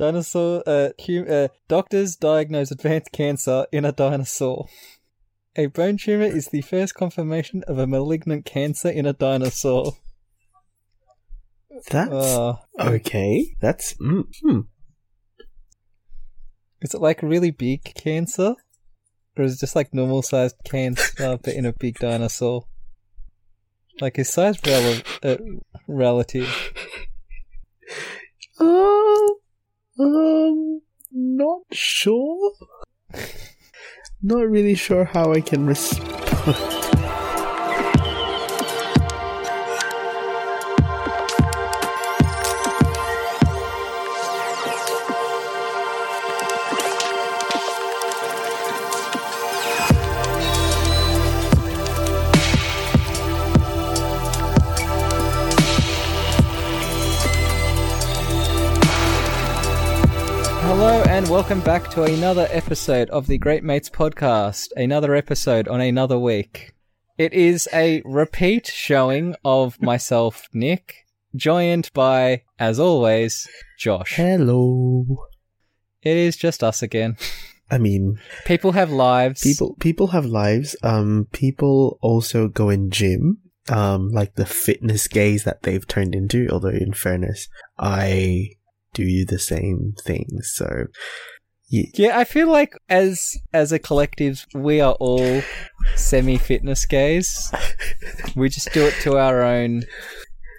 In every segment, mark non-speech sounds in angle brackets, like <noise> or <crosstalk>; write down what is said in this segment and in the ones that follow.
Dinosaur, uh, hum- uh, doctors diagnose advanced cancer in a dinosaur. A bone tumor is the first confirmation of a malignant cancer in a dinosaur. That's Uh, okay. That's mm, hmm. is it like really big cancer? Or is it just like normal sized cancer but in a big dinosaur? Like is size rel- uh, relative? Uh, um, not sure. <laughs> Not really sure how I can respond. And welcome back to another episode of the Great Mates podcast. Another episode on another week. It is a repeat showing of myself, Nick, joined by, as always, Josh. Hello. It is just us again. I mean, People have lives. people people have lives. Um, people also go in gym. Um, like the fitness gays that they've turned into. Although, in fairness, I do you the same thing. So, yeah, Yeah, I feel like as as a collective, we are all semi fitness gays. we just do it to our own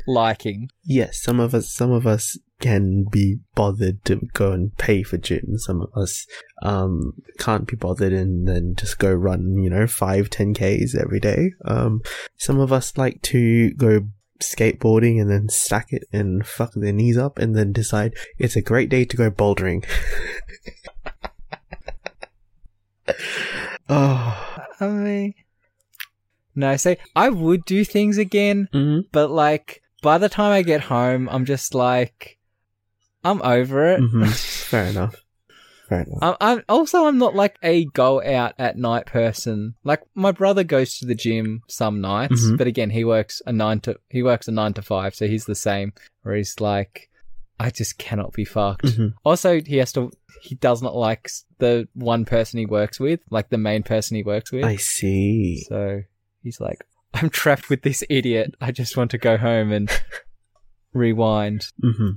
liking. yes, some of us, some of us can be bothered to go and pay for gym. Some of us, um, can't be bothered and then just go run, you know, five, ten Ks every day. Um, some of us like to go skateboarding and then stack it and fuck their knees up and then decide it's a great day to go bouldering. <laughs> oh. I mean, no, see, I would do things again, hmm but like by the time I get home, I'm just like, I'm over it. hmm <laughs> Fair enough. I'm, I'm also I'm not like a go out at night person. Like my brother goes to the gym some nights, Mhm. but again he works a nine to he works a nine to five, so he's the same. Where he's like, I just cannot be fucked. Mhm. Also, he has to. He does not like the one person he works with, like the main person he works with. I see. So he's like, I'm trapped with this idiot. I just want to go home and <laughs> rewind. hmm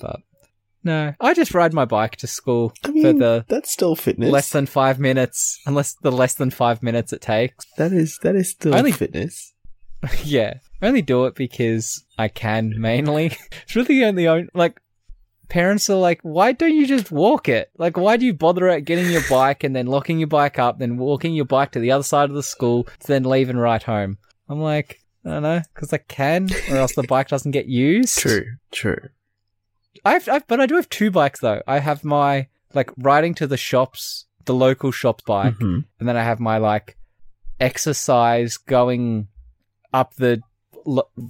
But no, I just ride my bike to school I for mean, the that's still fitness. less than five minutes, unless the less than five minutes it takes. that is that is still Only- fitness. <laughs> yeah, I only do it because I can mainly. <laughs> it's really the only own like. Parents are like, why don't you just walk it? Like, why do you bother at getting your bike and then locking your bike up, then walking your bike to the other side of the school, to then leave and ride home? I'm like, I don't know, because I can, or else the bike doesn't get used. True, true. I have, I've, but I do have two bikes though. I have my like riding to the shops, the local shops bike, Mhm. and then I have my like exercise going up the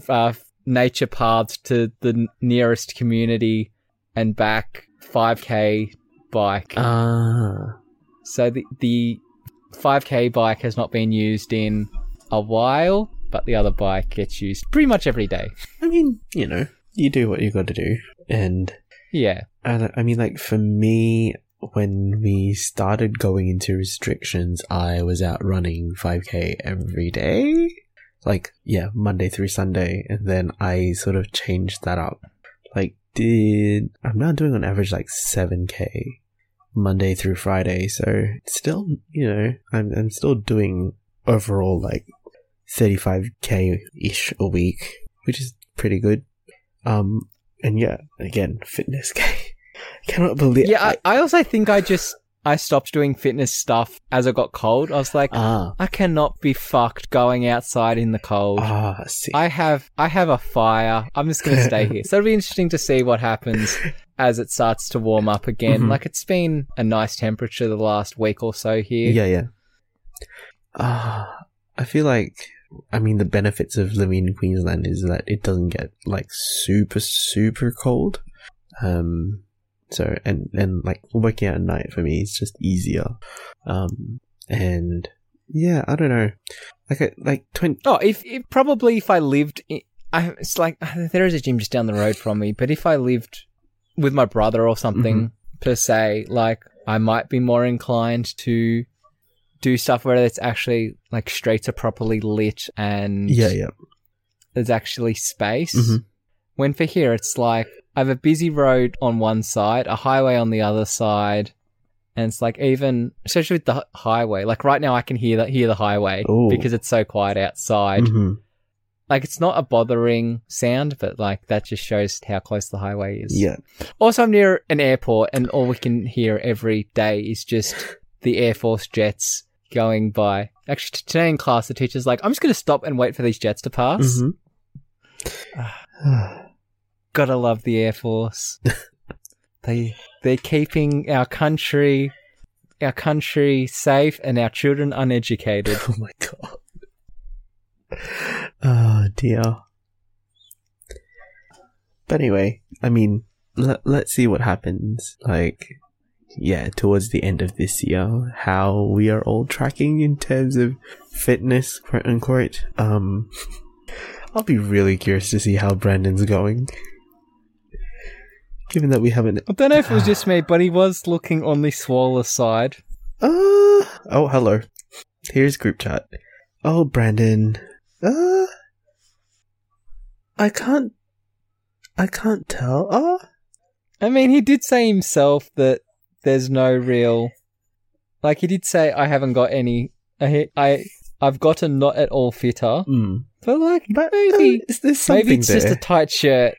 uh, nature paths to the n- nearest community and back 5k bike. Ah, so the the 5k bike has not been used in a while, but the other bike gets used pretty much every day. I mean, you know, you do what you got to do, and Yeah. and I mean, like for me, when we started going into restrictions, I was out running 5k every day. Like, yeah, Monday through Sunday. And then I sort of changed that up. Like, did, I'm now doing on average like 7k Monday through Friday. So still, you know, I'm, I'm still doing overall like 35k ish a week, which is pretty good. Um, and yeah, again, fitness <laughs> guy. Cannot believe. Yeah, I, I also think I just I stopped doing fitness stuff as I got cold. I was like, ah, I cannot be fucked going outside in the cold. ah, I see. I have I have a fire. I'm just gonna stay here. <laughs> So it'll be interesting to see what happens <laughs> as it starts to warm up again. Mhm. Like it's been a nice temperature the last week or so here. yeah, yeah. Ah, I feel like. I mean, the benefits of living in Queensland is that it doesn't get like super, super cold. Um, so and and like working out at night for me is just easier. Um, and yeah, I don't know. Like a, like twenty. Oh, if, if probably if I lived, in, I it's like <sighs> there is a gym just down the road from me. But if I lived with my brother or something per se, like I might be more inclined to do stuff where it's actually like streets are properly lit and Yeah, yeah. there's actually space. Mhm. When for here, it's like I have a busy road on one side, a highway on the other side, and it's like even especially with the highway. Like right now, I can hear that hear the highway Ooh. because it's so quiet outside. Mhm. Like it's not a bothering sound, but like that just shows how close the highway is. Yeah. Also, I'm near an airport, and all we can hear every day is just the Air Force jets going by. Actually, today in class, the teacher's like, "I'm just going to stop and wait for these jets to pass." Mhm. <sighs> Gotta love the Air Force. <laughs> they they're keeping our country our country safe and our children uneducated. <laughs> oh my god. Oh dear. But anyway, I mean, let, let's see what happens. Like, yeah, towards the end of this year, how we are all tracking in terms of fitness, quote unquote. Um, I'll be really curious to see how Brandon's going. Given that we haven't. I don't know if it was <sighs> just me, but he was looking on the smaller side. Uh, oh, hello. Here's group chat. Oh, Brandon. Uh, I can't. I can't tell. Oh, I mean, he did say himself that there's no real, like he did say, I haven't got any. I I I've gotten not at all fitter, mm. but like but maybe uh, is something maybe it's there? just a tight shirt.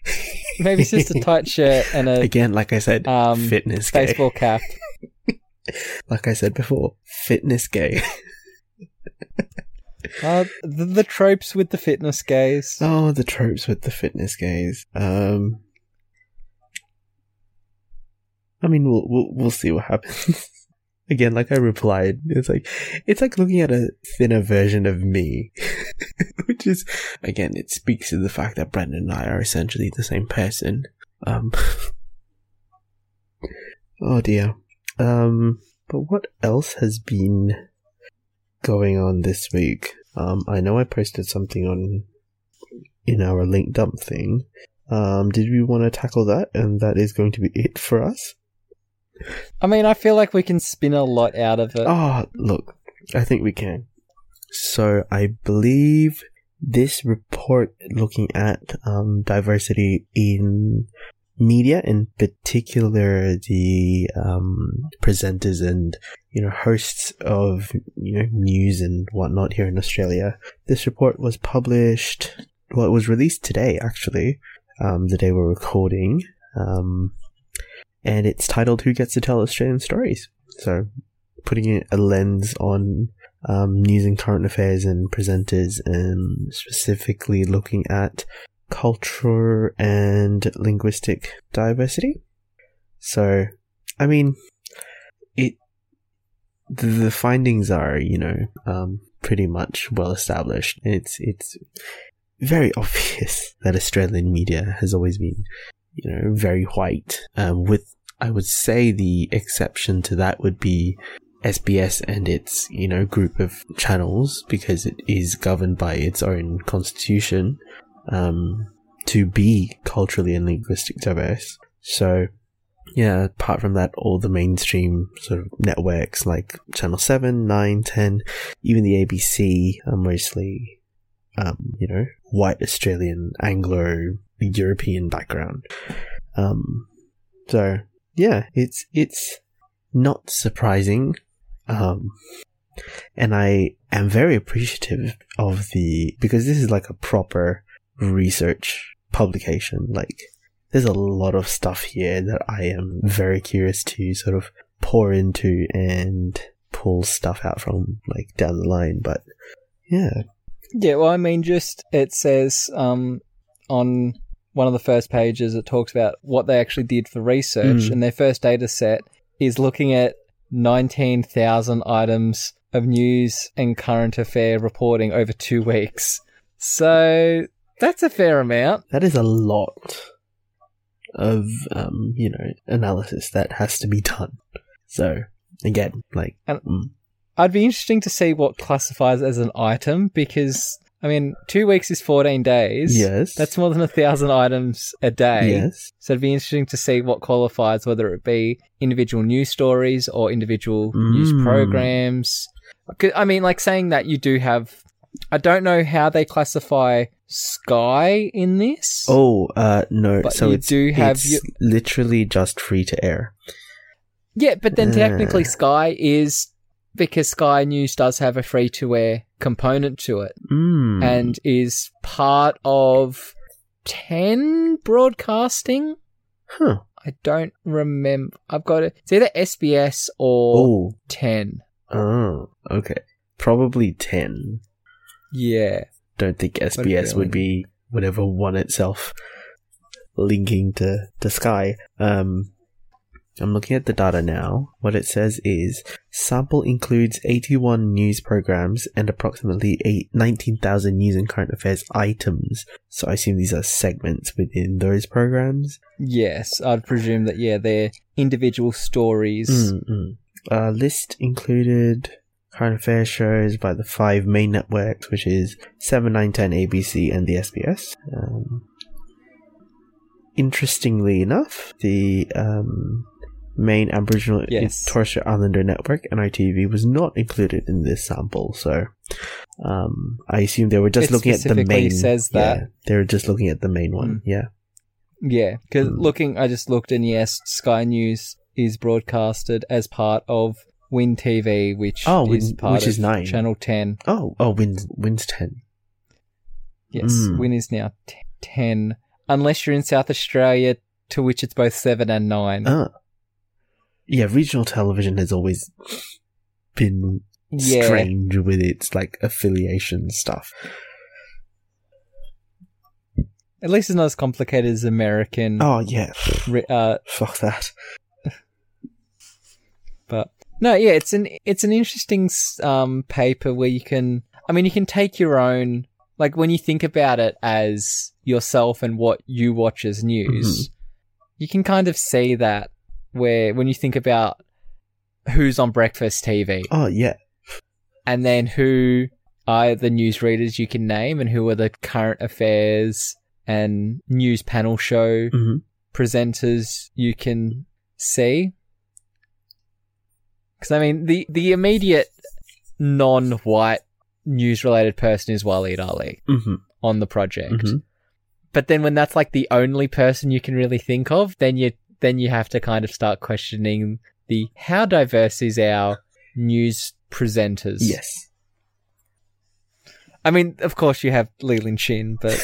Maybe it's just a <laughs> tight shirt and a Again, like I said, um, fitness gay. baseball cap. <laughs> Like I said before, fitness gay. <laughs> Uh, the, the tropes with the fitness gays. oh, the tropes with the fitness gays. Um, I mean, we'll we'll, we'll see what happens. <laughs> Again, like I replied, it's like it's like looking at a thinner version of me, <laughs> which is again, it speaks to the fact that Brendan and I are essentially the same person. Um, <laughs> oh dear. Um, but what else has been going on this week? Um, I know I posted something on in our link dump thing. Um, did we want to tackle that? And that is going to be it for us. I mean, I feel like we can spin a lot out of it. Oh, look, I think we can. So I believe this report looking at um, diversity in media, in particular the um, presenters and you know hosts of you know news and whatnot here in Australia. This report was published. Well, it was released today, actually, um, the day we're recording. Um, and it's titled "Who Gets to Tell Australian Stories." So, putting a lens on um, news and current affairs and presenters, and specifically looking at culture and linguistic diversity. So, I mean, it the, findings are, you know, um, pretty much well established. It's it's very <laughs> obvious that Australian media has always been, you know, very white. Um, with I would say the exception to that would be SBS and its, you know, group of channels because it is governed by its own constitution um, to be culturally and linguistic diverse. So, yeah, apart from that, all the mainstream sort of networks like Channel 7, 9, 10, even the ABC are mostly, um, you know, white Australian, Anglo, European background. Um, so, yeah, it's, it's not surprising. Um, and I am very appreciative of the, because this is like a proper research publication. Like, there's a lot of stuff here that I am very curious to sort of pour into and pull stuff out from, like, down the line. But, yeah. Yeah, well, I mean, just it says um, on one of the first pages, it talks about what they actually did for research, Mm. and their first data set is looking at 19,000 items of news and current affair reporting over two weeks. So that's a fair amount. That is a lot of, um, you know, analysis that has to be done. So, again, like, And- mm, I'd be interesting to see what classifies as an item because I mean, two weeks is 14 days. Yes. That's more than a thousand items a day. yes. So it'd be interesting to see what qualifies, whether it be individual news stories or individual news programs. I mean, like saying that you do have. I don't know how they classify Sky in this. Oh, uh, no. But so you it's, do have it's your- literally just free to air. Yeah, but then technically Uh. Sky is because Sky News does have a free to air component to it Mm. and is part of 10 broadcasting. huh. I don't remember. I've got it. It's either SBS or Oh. 10. Oh. Okay. Probably ten. Yeah. Don't think SBS would be whatever one itself linking to to Sky. Um. I'm looking at the data now. What it says is sample includes 81 news programs and approximately eight, 19,000 news and current affairs items. So I assume these are segments within those programs. Yes, I'd presume that, yeah, they're individual stories. Mm-mm. Uh, list included current affairs shows by the five main networks, which is 7, 9, 10, ABC, and the SBS. Um, interestingly enough, the um, main Aboriginal Yes. Torres Strait Islander network, NITV was not included in this sample. So um, I assume they were just It looking at the main. says that. Yeah, they were just looking at the main one. Mm. Yeah. Yeah, because Mm. looking, I just looked and yes, Sky News is broadcasted as part of Win TV, which Oh, is part which of is nine. Channel 10. Oh, oh, wins wins ten. Yes, Mm. Win is now t- 10, unless you're in South Australia, to which it's both 7 and 9. Ah. Yeah, regional television has always been yeah. strange with its like affiliation stuff. At least it's not as complicated as American. Oh yeah, uh, fuck that. But no, yeah, it's an it's an interesting um paper where you can. I mean, you can take your own like when you think about it as yourself and what you watch as news, you can kind of see that where when you think about who's on breakfast TV Oh yeah, and then who are the news readers you can name and who are the current affairs and news panel show hmm presenters you can see. Because I mean, the the immediate non-white news-related person is Waleed Aly hmm on the project. Mhm. But then when that's like the only person you can really think of, then you then you have to kind of start questioning the how diverse is our news presenters. yes. I mean, of course you have Lee Lin Chin, but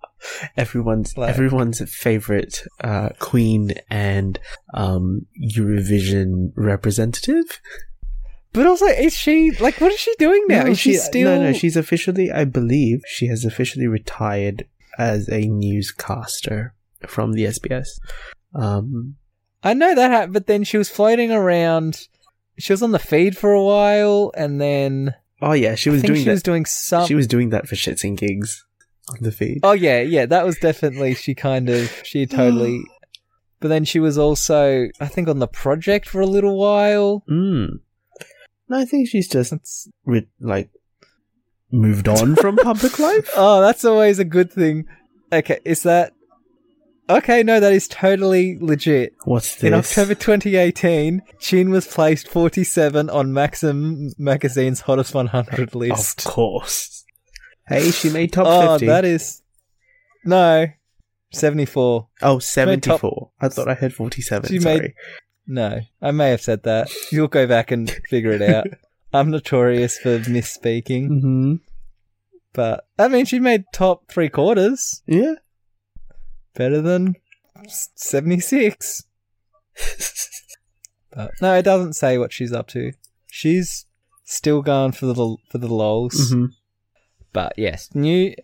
<laughs> Everyone's Like- everyone's favorite uh, Queen and um, Eurovision representative. but also is she like what is she doing now? No, is she, she- still No, no, she's officially. I believe she has officially retired as a newscaster from the SBS. Um, I know that happened, but then she was floating around. She was on the feed for a while, and then oh yeah, she was doing she that. was doing some. She was doing that for shits and gigs on the feed. oh yeah, yeah, that was definitely she kind of she <gasps> totally. but then she was also, I think, on the project for a little while. Mm. No, I think she's just That's, re- like moved on from <laughs> public life. oh, that's always a good thing. Okay, is that okay? No, that is totally legit. What's this? In October 2018, Chin was placed 47 on Maxim magazine's hottest 100 list. of course. Hey, she made top oh, 50. that is no 74. oh, made 74. I thought I had 47. She sorry. made- No, I may have said that. You'll go back and figure it out. <laughs> I'm notorious for misspeaking, hmm but I mean, she made top three quarters. Yeah. Better than 76. <laughs> But no, it doesn't say what she's up to. She's still going for the for the lols. hmm But yes, new,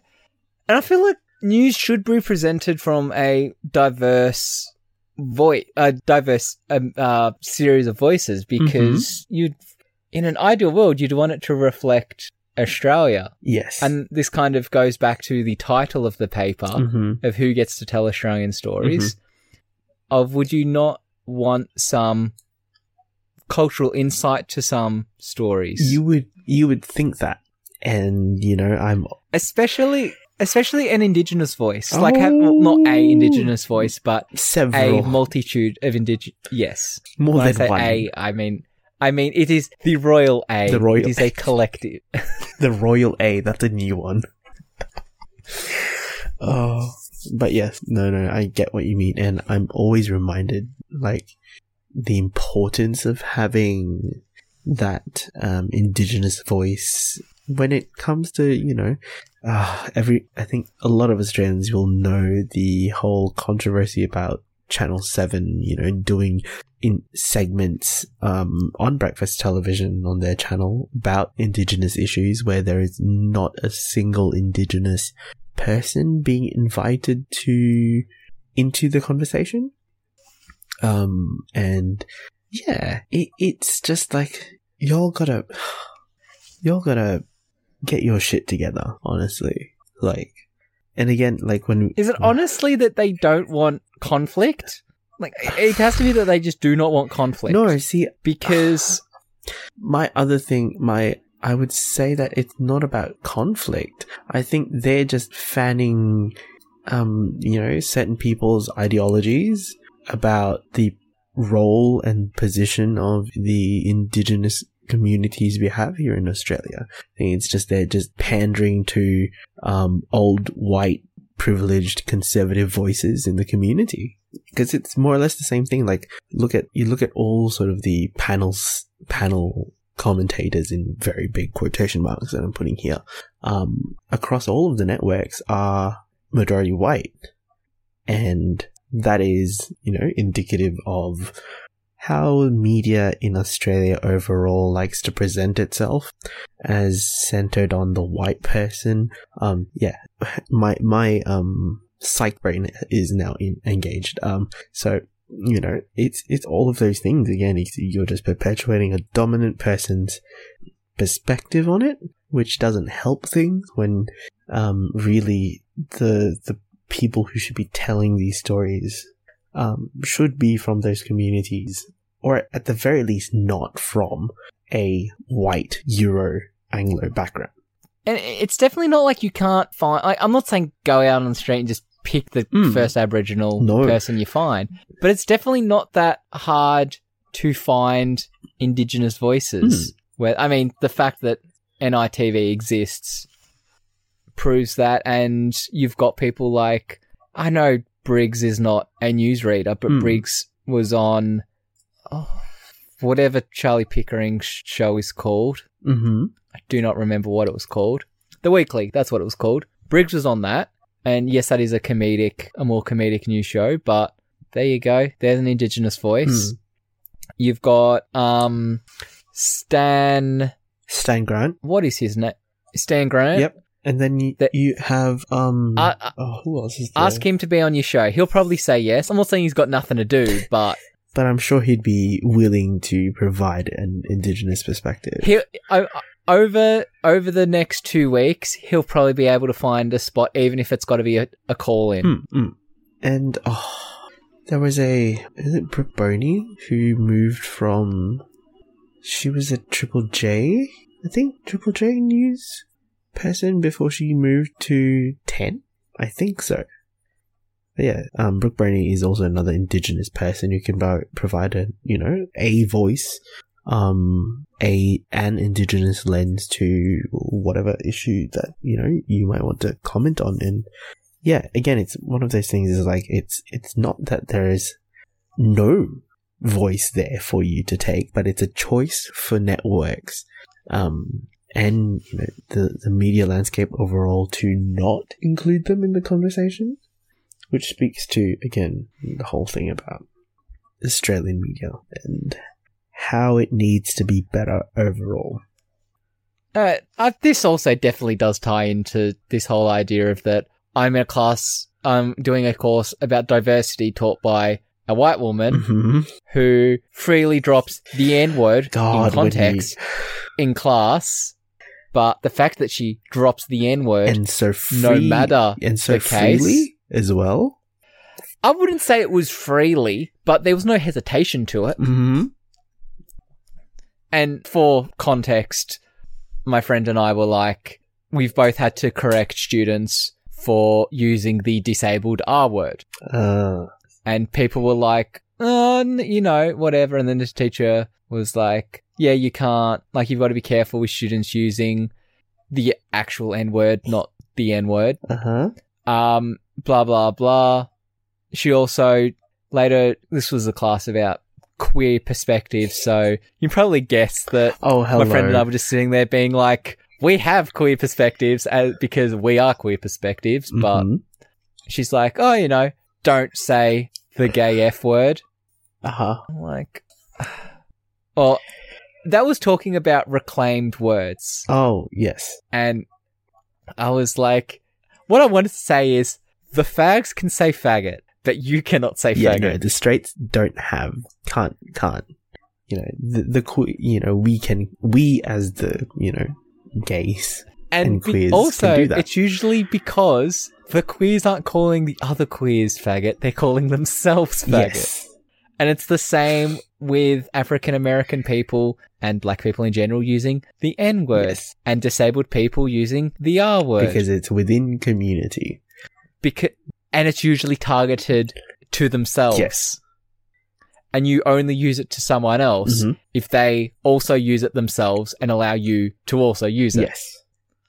and I feel like news should be presented from a diverse voice, a diverse um, uh, series of voices, because you'd, in an ideal world, you'd want it to reflect Australia, Yes. and this kind of goes back to the title of the paper hmm of who gets to tell Australian stories. Of would you not want some cultural insight to some stories? you would you would think that, and you know, I'm especially especially an indigenous voice, like have, well, not a indigenous voice, but Several. a multitude of indigenous. Yes, more when I than say one. a, I mean I mean it is the royal a. The royal It is a collective. <laughs> The Royal A, that's a new one. <laughs> oh, but yes, no, no, I get what you mean, and I'm always reminded, like, the importance of having that um, indigenous voice when it comes to, you know, uh, every. I think a lot of Australians will know the whole controversy about Channel Seven, you know, doing in segments um, on breakfast television on their channel about indigenous issues where there is not a single indigenous person being invited to into the conversation. Um and yeah it, it's just like y'all gotta <sighs> y'all gotta get your shit together honestly. Like and again like when Is it honestly that they don't want conflict? Like it has to be that they just do not want conflict. no see because <sighs> my other thing, my I would say that it's not about conflict. I think they're just fanning, um, you know, certain people's ideologies about the role and position of the indigenous communities we have here in Australia. I think it's just they're just pandering to um, old white privileged conservative voices in the community. Because it's more or less the same thing like look at you look at all sort of the panels panel commentators in very big quotation marks that I'm putting here. Um, across all of the networks are majority white. And that is you know indicative of how media in Australia overall likes to present itself as centered on the white person um yeah <laughs> my my um psych brain is now in, engaged. Um so you know it's it's all of those things. Again you're just perpetuating a dominant person's perspective on it which doesn't help things when um really the the people who should be telling these stories um should be from those communities or at the very least not from a white euro anglo background and it's definitely not like you can't find. Like, I'm not saying go out on the street and just pick the Mm. first Aboriginal No. person you find, but it's definitely not that hard to find Indigenous voices. Where I mean, the fact that NITV exists proves that, and you've got people like I know Briggs is not a newsreader, but Mm. Briggs was on oh, whatever Charlie Pickering show is called. mm-hmm I do not remember what it was called. The Weekly, that's what it was called. Briggs was on that. And yes, that is a comedic, a more comedic news show, but there you go. There's an Indigenous voice. You've got, um, Stan, stan grant what is his name? Stan Grant. Yep. And then you, That- you have um. Uh, uh, oh, who else is there? Ask him to be on your show. He'll probably say yes. I'm not saying he's got nothing to do, but <laughs> but I'm sure he'd be willing to provide an indigenous perspective. he over over the next two weeks, he'll probably be able to find a spot, even if it's got to be a, a call in. Mm, mm. And oh, there was a is it Brooke Boney who moved from. She was a Triple J, I think Triple J news person before she moved to Ten. I think so. But yeah, um, Brooke Boney is also another Indigenous person who can provide a you know a voice, um, a an Indigenous lens to whatever issue that you know you might want to comment on and yeah, again, it's one of those things is like, it's, it's not that there is no voice there for you to take, but it's a choice for networks, um, and you know, the, the media landscape overall to not include them in the conversation, which speaks to, again, the whole thing about Australian media and how it needs to be better overall. Uh, uh, this also definitely does tie into this whole idea of that I'm in a class, I'm doing a course about diversity taught by a white woman Mm-hmm. who freely drops the N word in context in class, but the fact that she drops the N word, and so free, no matter and so the case, freely as well. I wouldn't say it was freely, but there was no hesitation to it. Mm-hmm. And for context, my friend and I were like, we've both had to correct students for using the disabled R word. Uh, And people were like, oh, you know, whatever. And then this teacher was like, yeah, you can't, like, you've got to be careful with students using the actual N word, not the N word. uh-huh. Um, blah, blah, blah. She also later, this was a class about queer perspectives. So you probably guessed that Oh, hello. my friend and I were just sitting there being like, we have queer perspectives as, because we are queer perspectives, but Mhm. she's like, oh, you know, don't say the gay F word. Uh-huh. Like, <sighs> well, that was talking about reclaimed words. Oh, yes. And I was like, what I wanted to say is the fags can say faggot, but you cannot say Yeah, faggot. no, the straights don't have, can't, can't. You know, the, the, que- you know, we can, we as the, you know, gays. and and be- queers can do that. it's usually because the queers aren't calling the other queers faggot, they're calling themselves faggot. Yes. And it's the same with African American people and black people in general using the N word Yes. and disabled people using the R word. Because it's within community. Beca- and it's usually targeted to themselves. Yes. And you only use it to someone else Mhm. if they also use it themselves and allow you to also use it. Yes.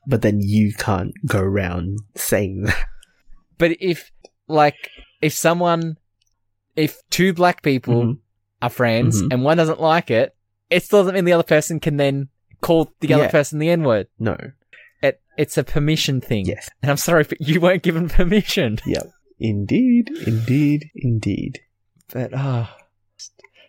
But then you can't go around saying that. But if, like, if someone, if two black people Mhm. are friends Mhm. and one doesn't like it, it still doesn't mean the other person can then call the other Yeah. person the N word. No. It, it's a permission thing. Yes. And I'm sorry, but you weren't given permission. <laughs> Yep. Indeed. Indeed. Indeed. But, oh.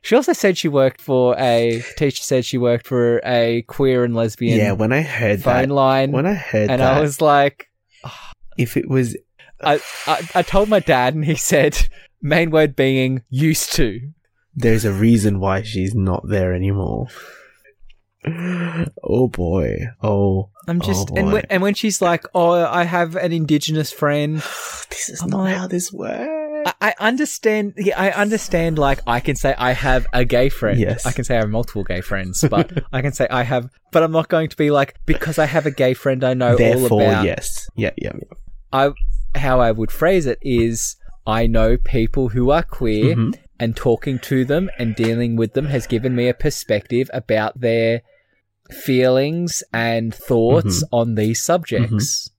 She also said she worked for a, teacher said she worked for a queer and lesbian yeah, when I heard phone that, line. when I heard and that, I was like, if it was, I, I, I told my dad and he said, main word being used to. there's a reason why she's not there anymore. <sighs> oh boy. Oh, I'm Oh, just, and, when, and when she's like, oh, I have an indigenous friend, <sighs> this is I'm not like- how this works. I, I understand. Yeah, I understand. Like, I can say I have a gay friend. Yes. I can say I have multiple gay friends, <laughs> but I can say I have. But I'm not going to be like because I have a gay friend I know all Therefore, about. yes. Yeah, yeah, yeah. I how I would phrase it is I know people who are queer, Mhm. and talking to them and dealing with them has given me a perspective about their feelings and thoughts on these subjects.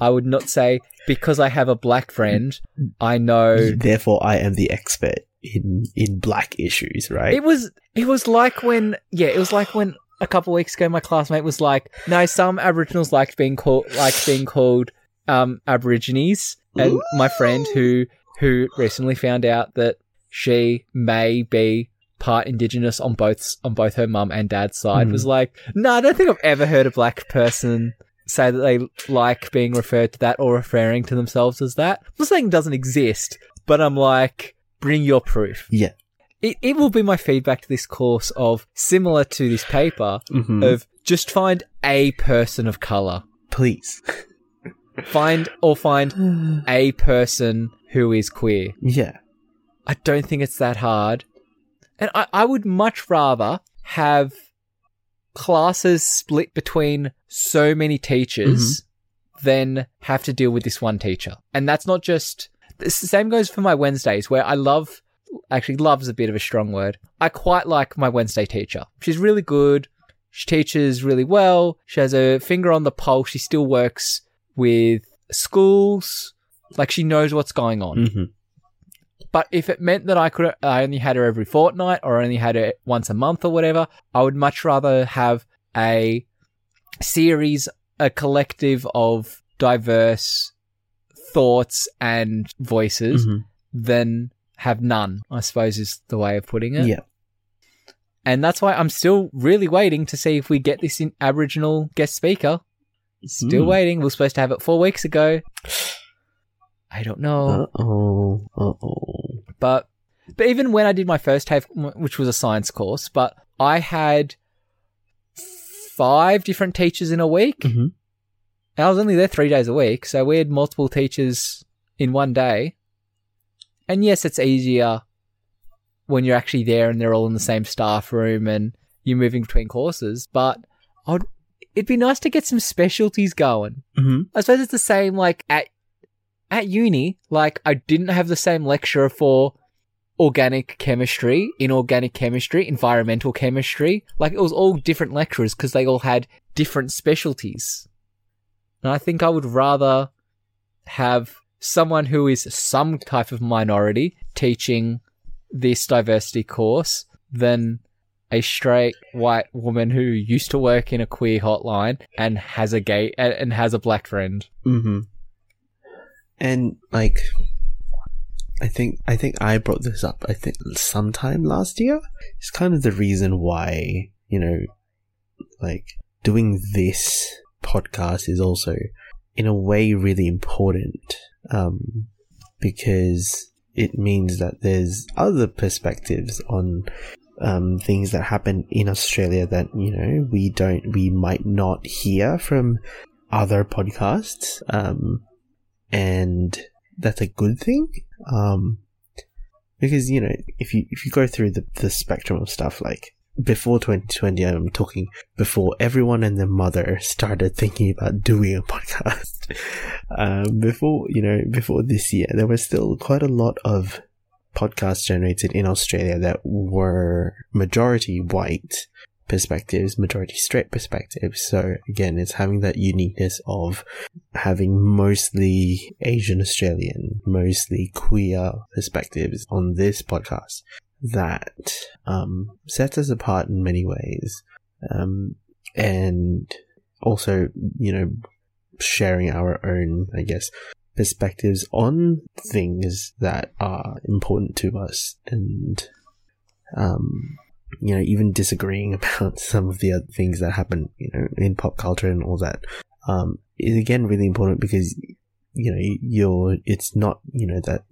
I would not say because I have a black friend, I know <laughs> Therefore, I am the expert in in black issues, right? It was it was like when yeah, it was like when a couple of weeks ago my classmate was like, "No, some Aboriginals liked being called like being called um Aborigines." And my friend who who recently found out that she may be part indigenous on both on both her mum and dad's side Mhm. was like, "No, I don't think I've ever heard a black person say that they like being referred to that or referring to themselves as that." I'm not saying it doesn't exist, but I'm like, bring your proof yeah. it, it will be my feedback to this course of similar to this paper Mhm. of just find a person of color Please. find or find <sighs> a person who is queer. Yeah. i don't think it's that hard. And i, I would much rather have classes split between so many teachers mm-hmm. than have to deal with this one teacher. And that's not just the same goes for my wednesdays where i love actually love's a bit of a strong word. I quite like my wednesday teacher. She's really good. She teaches really well. She has a finger on the pulse. She still works with schools like she knows what's going on hmm but if it meant that I could, I only had her every fortnight or only had her once a month or whatever, I would much rather have a series, a collective of diverse thoughts and voices hmm than have none, I suppose is the way of putting it. Yeah. And that's why I'm still really waiting to see if we get this in Aboriginal guest speaker. Still Mm. waiting. We were supposed to have it four weeks ago. I don't know. Uh oh. Uh oh. But but even when I did my first TAFE, which was a science course, but I had five different teachers in a week. hmm And I was only there three days a week, so we had multiple teachers in one day. And yes, it's easier when you're actually there and they're all in the same staff room and you're moving between courses. But I'd, it'd be nice to get some specialties going. Mm-hmm. I suppose it's the same like at at uni, like I didn't have the same lecturer for organic chemistry, inorganic chemistry, environmental chemistry. Like it was all different lecturers because they all had different specialties. And I think I would rather have someone who is some type of minority teaching this diversity course than a straight white woman who used to work in a queer hotline and has a gay and has a black friend. Mm-hmm. And like, I think I think I brought this up. I think sometime last year. It's kind of the reason why you know, like doing this podcast is also, in a way, really important. Um, because it means that there's other perspectives on um, things that happen in Australia that you know we don't we might not hear from other podcasts, um, and that's a good thing. Um, because you know if you if you go through the the spectrum of stuff like before 2020 i'm talking before everyone and their mother started thinking about doing a <laughs> podcast um, before you know before this year there was still quite a lot of podcasts generated in australia that were majority white perspectives majority straight perspectives. So again it's having that uniqueness of having mostly asian australian mostly queer perspectives on this podcast that um, sets us apart in many ways, um, and also you know sharing our own, I guess, perspectives on things that are important to us, and um, you know even disagreeing <laughs> about some of the other things that happen, you know, in pop culture and all that, um, is again really important because you know you're it's not you know that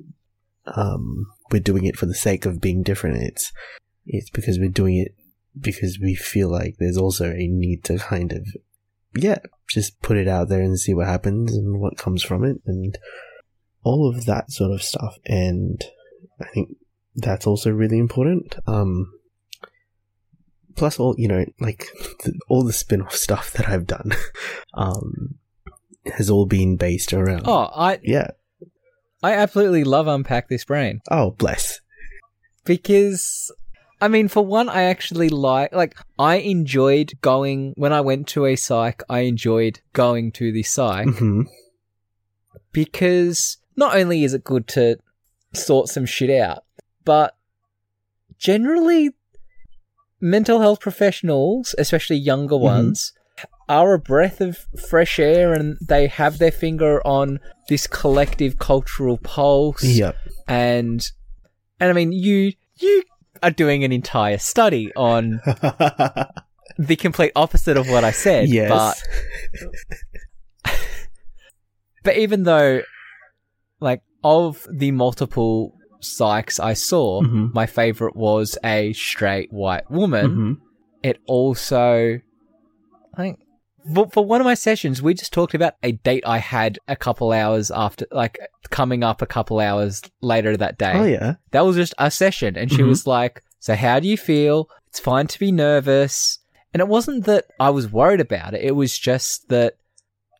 um, we're doing it for the sake of being different. It's it's because we're doing it because we feel like there's also a need to kind of yeah just put it out there and see what happens and what comes from it and all of that sort of stuff. And I think that's also really important. Um, plus all you know like the, all the spin-off stuff that I've done <laughs> um, has all been based around Oh, I yeah. I absolutely love unpack this brain. Oh bless. Because I mean, for one, I actually like like I enjoyed going when I went to a psych. I enjoyed going to the psych. Hmm because not only is it good to sort some shit out, but generally, mental health professionals, especially younger mm-hmm. ones, are a breath of fresh air and they have their finger on this collective cultural pulse. Yep. And, and I mean, you, you are doing an entire study on <laughs> the complete opposite of what I said. yes. But <laughs> but even though, like, of the multiple psychs I saw, Mhm. my favorite was a straight white woman. Mhm. It also, I think, for, for one of my sessions, we just talked about a date I had a couple hours after, like, coming up a couple hours later that day. Oh yeah. That was just a session. And she Mhm. was like, So, how do you feel? It's fine to be nervous. And it wasn't that I was worried about it. It was just that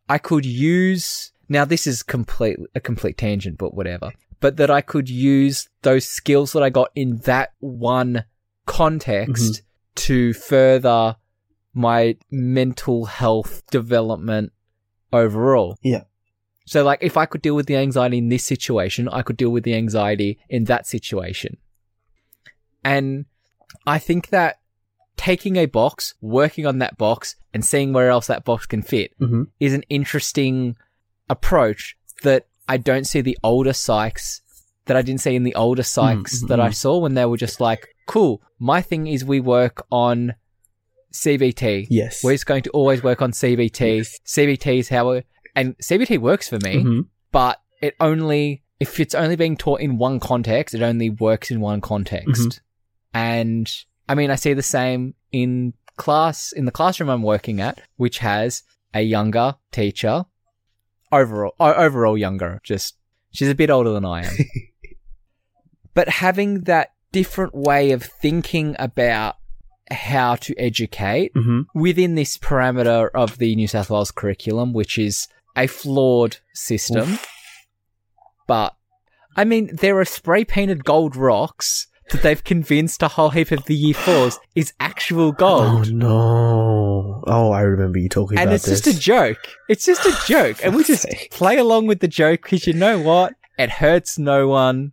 I could use. Now, this is complete a complete tangent, but whatever. But that I could use those skills that I got in that one context to further my mental health development overall. Yeah. So, like, if I could deal with the anxiety in this situation, I could deal with the anxiety in that situation. And I think that taking a box, working on that box, and seeing where else that box can fit Mhm. is an interesting approach that I don't see the older psychs that I didn't see in the older psychs mm, that I saw when they were just like, cool, my thing is we work on CBT. Yes. We're just going to always work on CBT. Yes. CBT is how, we- and CBT works for me, Mhm. but it only, if it's only being taught in one context, it only works in one context. Mhm. And I mean, I see the same in class, in the classroom I'm working at, which has a younger teacher, overall, overall younger, just, she's a bit older than I am. <laughs> but having that different way of thinking about how to educate hmm within this parameter of the New South Wales curriculum, which is a flawed system. But I mean, there are spray painted gold rocks that they've convinced a whole heap of the year fours is actual gold. Oh no! Oh, I remember you talking and about this. And it's just a joke. It's just a joke. <laughs> And we just play along with the joke because you know what? It hurts no one.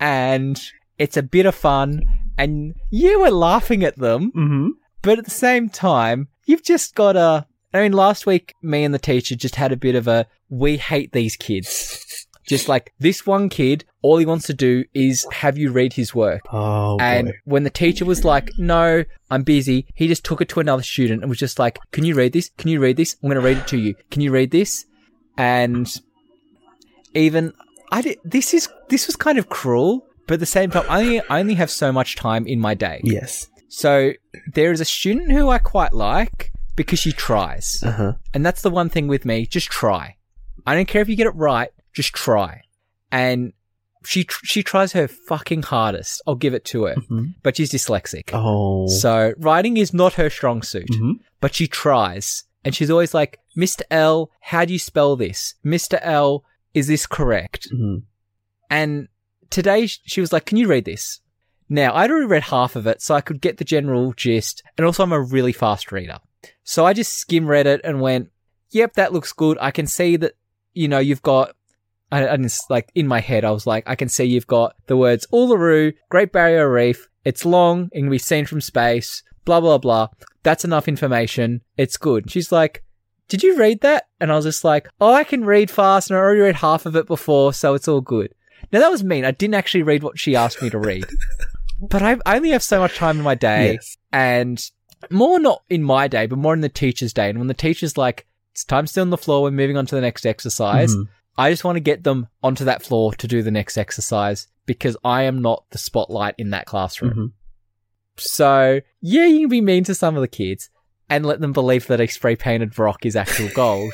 And it's a bit of fun. And you we're laughing at them. Mhm. But at the same time, you've just got to. I mean, last week, me and the teacher just had a bit of a we hate these kids. <laughs> Just like this one kid, all he wants to do is have you read his work. Oh And boy. when the teacher was like, no, I'm busy, he just took it to another student and was just like, can you read this? Can you read this? I'm going to read it to you. Can you read this? And even, I did, this is, this was kind of cruel, but at the same time, I only, I only have so much time in my day. Yes. So there is a student who I quite like because she tries. Uh huh. And that's the one thing with me. Just try. I don't care if you get it right. Just try. And she tr- she tries her fucking hardest. I'll give it to her. Mhm. But she's dyslexic. Oh. So writing is not her strong suit. Mhm. But she tries. And she's always like, Mr. L, how do you spell this? Mr. L, is this correct? Mhm. And today she was like, Can you read this? Now, I'd already read half of it, so I could get the general gist. And also, I'm a really fast reader. So I just skim read it and went, Yep, that looks good. I can see that, you know, you've got. I, I like, in my head, I was like, I can see you've got the words Uluru, Great Barrier Reef. It's long, it can be seen from space, blah, blah, blah. That's enough information. It's good. She's like, did you read that? And I was just like, oh, I can read fast and I already read half of it before, so it's all good. Now that was mean. I didn't actually read what she asked me to read. <laughs> but I, I only have so much time in my day Yes. and more not in my day, but more in the teacher's day. And when the teacher's like, it's time to sit on the floor, we're moving on to the next exercise. Mhm. I just want to get them onto that floor to do the next exercise because I am not the spotlight in that classroom. Mhm. So, yeah, you can be mean to some of the kids and let them believe that a spray painted rock is actual gold.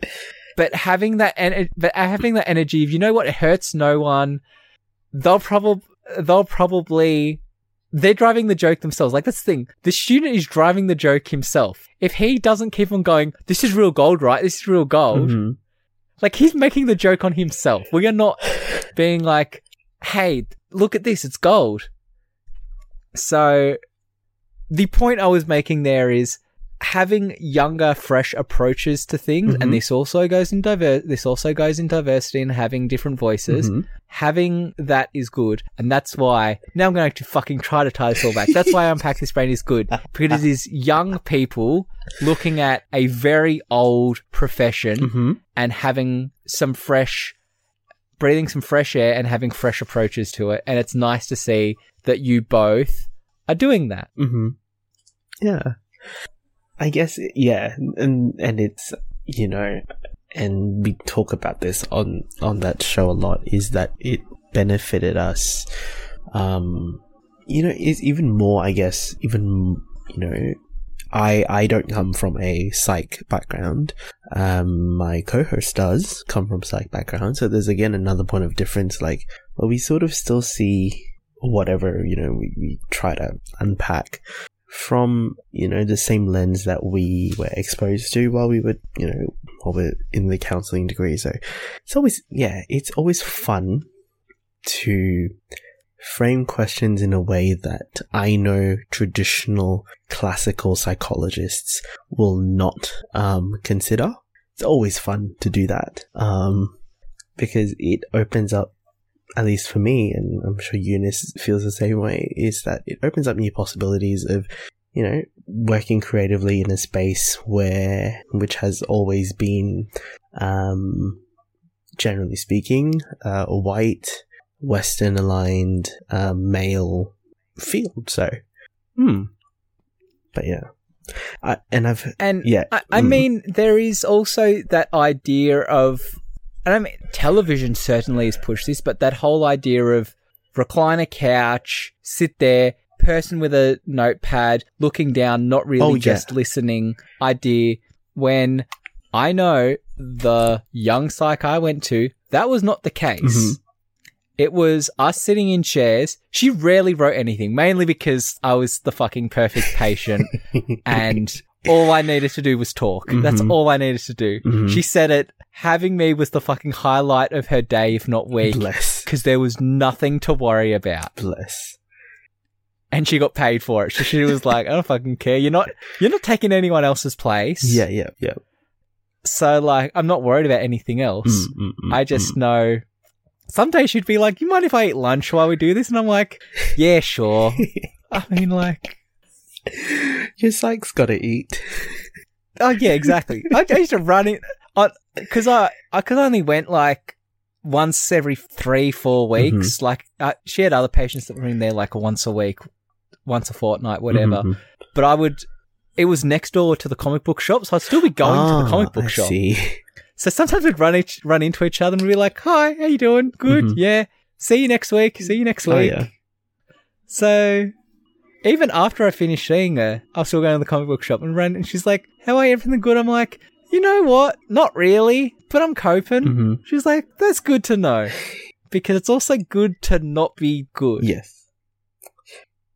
<laughs> but having that en- but having that energy, if you know what, it hurts no one. They'll probably they'll probably they're driving the joke themselves. Like that's the thing. The student is driving the joke himself. If he doesn't keep on going, this is real gold, right? This is real gold. Mhm. Like he's making the joke on himself. We are not being like, "Hey, look at this, it's gold." So the point I was making there is having younger, fresh approaches to things, Mhm. and this also goes in diver- this also goes in diversity and having different voices. Mhm. Having that is good, and that's why now I'm going to fucking try to tie this all back. That's why Unpack This Brain is good because it is young people looking at a very old profession Mhm. and having some fresh, breathing some fresh air and having fresh approaches to it. And it's nice to see that you both are doing that. hmm Yeah. I guess yeah, and and it's you know, and we talk about this on on that show a lot. Is that it benefited us? Um, you know, is even more. I guess even you know. I, I don't come from a psych background. Um, my co-host does come from psych background. So there's again another point of difference. Like, well, we sort of still see whatever, you know, we, we try to unpack from, you know, the same lens that we were exposed to while we were, you know, while we're in the counseling degree. So it's always, yeah, it's always fun to frame questions in a way that I know traditional classical psychologists will not um, consider. It's always fun to do that um, because it opens up, at least for me, and I'm sure Eunice feels the same way, is that it opens up new possibilities of, you know, working creatively in a space where, which has always been, um, generally speaking, uh, a white, Western aligned, uh, male field. So, hmm. But yeah. I, and I've, And yeah. I, I mm. mean, there is also that idea of, and I mean, television certainly has pushed this, but that whole idea of recline a couch, sit there, person with a notepad, looking down, not really Oh, yeah. just listening idea. When I know the young psych I went to, that was not the case. Mhm. It was us sitting in chairs. She rarely wrote anything, mainly because I was the fucking perfect patient <laughs> and all I needed to do was talk. That's Mhm. all I needed to do. Mhm. She said it. Having me was the fucking highlight of her day, if not week, bless, because there was nothing to worry about. bless. And she got paid for it. So she was <laughs> like, I don't fucking care. You're not, you're not taking anyone else's place. Yeah, yeah, yeah. So like, I'm not worried about anything else. Mm, mm, mm, I just mm. know some days she'd be like, You mind if I eat lunch while we do this? And I'm like, Yeah, sure. <laughs> I mean, like, <laughs> your psych's gotta eat. oh, yeah, exactly. I, I used to run it because I, I could only went like once every three, four Mm-hmm. weeks. Like, uh, she had other patients that were in there like once a week, once a fortnight, whatever. Mhm. But I would, it was next door to the comic book shop, so I'd still be going to the Ah, comic book I shop. See. So sometimes we'd run each, run into each other and we'd be like, "Hi, how you doing? Good, Mhm. yeah. See you next week. See you next Oh, week." yeah. So even after I finished seeing her, I was still going to the comic book shop and ran, and she's like, "How are you? Everything good?" I'm like, "You know what? Not really, but I'm coping." Mhm. She's like, "That's good to know." Because it's also good to not be good, Yes.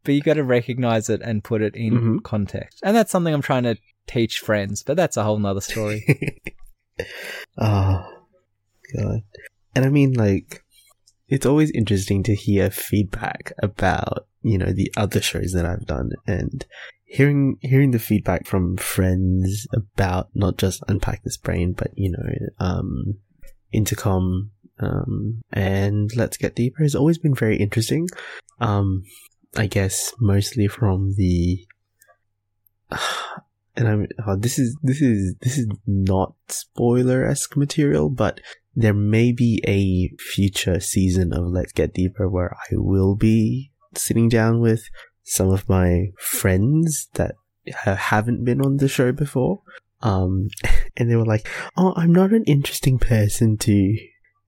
but you got to recognize it and put it in Mhm. context. And that's something I'm trying to teach friends, but that's a whole nother story. oh, <laughs> God. And I mean, like, it's always interesting to hear feedback about, you know, the other shows that I've done and hearing, hearing the feedback from friends about not just Unpack This Brain, but, you know, um, Intercom, um, and Let's Get Deeper has always been very interesting. Um, I guess mostly from the, <sighs> and I'm oh, this is this is this is not spoiler esque material, but there may be a future season of Let's Get Deeper where I will be sitting down with some of my friends that haven't been on the show before. Um, <laughs> and they were like, "Oh, I'm not an interesting person to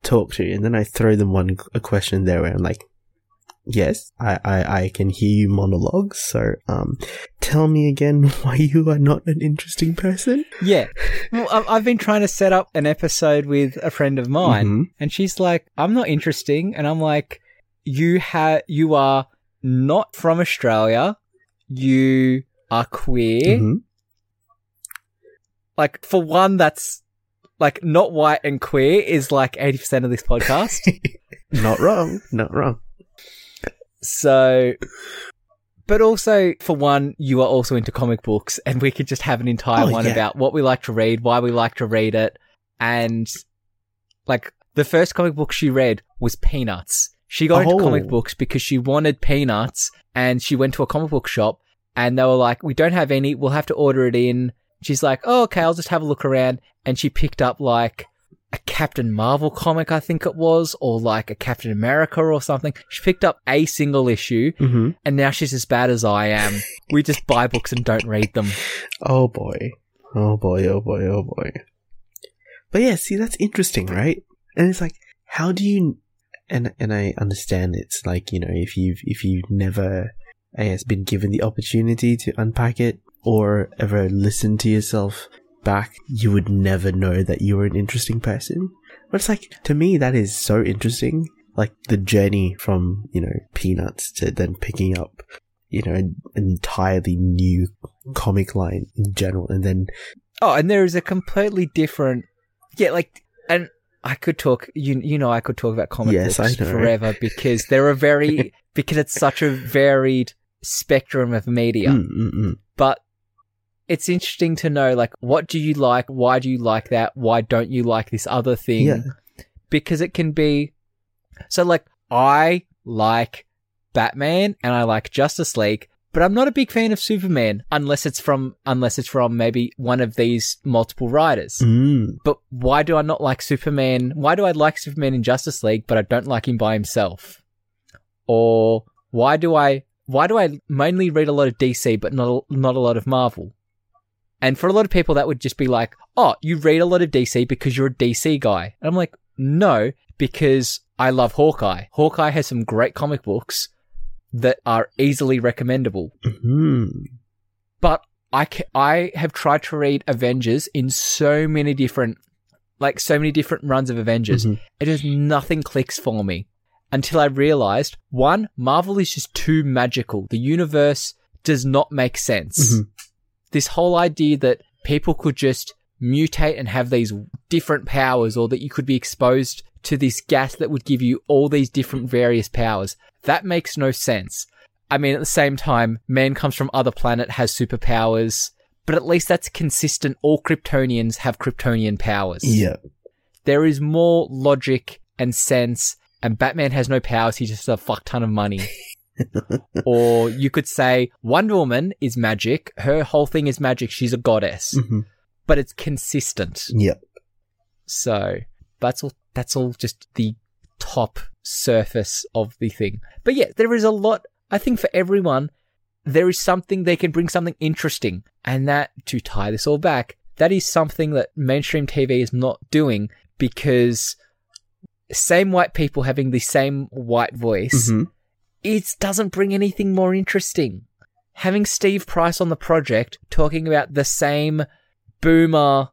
talk to," and then I throw them one a question there where I'm like. Yes, I, I, I can hear you monologues. So, um, tell me again <laughs> why you are not an interesting person. Yeah. Well, I've- I've been trying to set up an episode with a friend of mine, Mhm. and she's like, "I'm not interesting," and I'm like, "You ha- you are not from Australia. You are queer. Mhm. Like, for one, that's like not white and queer is like eighty percent of this podcast. <laughs> Not wrong. Not wrong. So." But also, for one, you are also into comic books, and we could just have an entire Oh, one yeah. about what we like to read, why we like to read it, and like the first comic book she read was Peanuts. She got Oh. into comic oh. books because she wanted Peanuts, and she went to a comic book shop, and they were like, "We don't have any. We'll have to order it in." She's like, "Oh, okay. I'll just have a look around," and she picked up like a Captain Marvel comic, I think it was, or like a Captain America or something. She picked up a single issue, Mm-hmm. and now she's as bad as I am. we just buy books and don't read them. Oh boy. Oh boy. Oh boy. Oh boy. But yeah, see, that's interesting, right? And it's like, how do you? And and I understand it's like you know if you've if you've never, I guess, been given the opportunity to unpack it or ever listen to yourself back, you would never know that you were an interesting person. But it's like to me that is so interesting. Like the journey from you know peanuts to then picking up you know an entirely new comic line in general, and then Oh, and there is a completely different, yeah, like, and I could talk, you you know, I could talk about comic Yes, books forever because they're a very <laughs> because it's such a varied spectrum of media. Mm, mm, mm. But it's interesting to know, like, what do you like? Why do you like that? Why don't you like this other thing? Yeah. Because it can be, so like, I like Batman and I like Justice League, but I'm not a big fan of Superman unless it's from unless it's from maybe one of these multiple writers. Mm. But why do I not like Superman? Why do I like Superman in Justice League, but I don't like him by himself? Or why do I why do I mainly read a lot of DC but not not a lot of Marvel? And for a lot of people, that would just be like, oh, you read a lot of DC because you're a DC guy. And I'm like, no, because I love Hawkeye. Hawkeye has some great comic books that are easily recommendable Mhm. but I ca- I have tried to read Avengers in so many different like so many different runs of Avengers. Mhm. It just nothing clicks for me. until I realized one, Marvel is just too magical. The universe does not make sense. Mhm. This whole idea that people could just mutate and have these different powers or that you could be exposed to this gas that would give you all these different various powers. That makes no sense. I mean, at the same time, man comes from other planet, has superpowers, but at least that's consistent. All Kryptonians have Kryptonian powers. Yeah. There is more logic and sense, and Batman has no powers, he just has a fuck ton of money. <laughs> or you could say Wonder Woman is magic, her whole thing is magic, she's a goddess, Mhm. but it's consistent. Yeah. So that's all. That's all. Just the top surface of the thing. But yeah, there is a lot. I think for everyone, there is something they can bring something interesting, and that to tie this all back, that is something that mainstream TV is not doing because same white people having the same white voice, Mhm. It doesn't bring anything more interesting. Having Steve Price on the project talking about the same boomer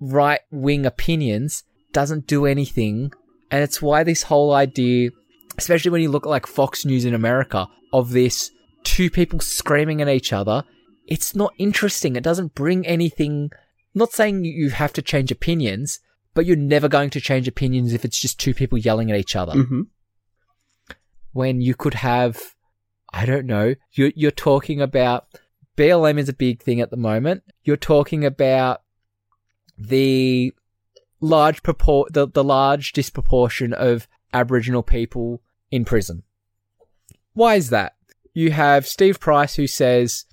right wing opinions doesn't do anything. And it's why this whole idea, especially when you look at like Fox News in America, of this two people screaming at each other, it's not interesting. It doesn't bring anything. I'm not saying you have to change opinions, but you're never going to change opinions if it's just two people yelling at each other Mhm. When you could have, I don't know, you're, you're talking about BLM is a big thing at the moment. You're talking about the large propor- the, the large disproportion of Aboriginal people in prison. Why is that? You have Steve Price who says,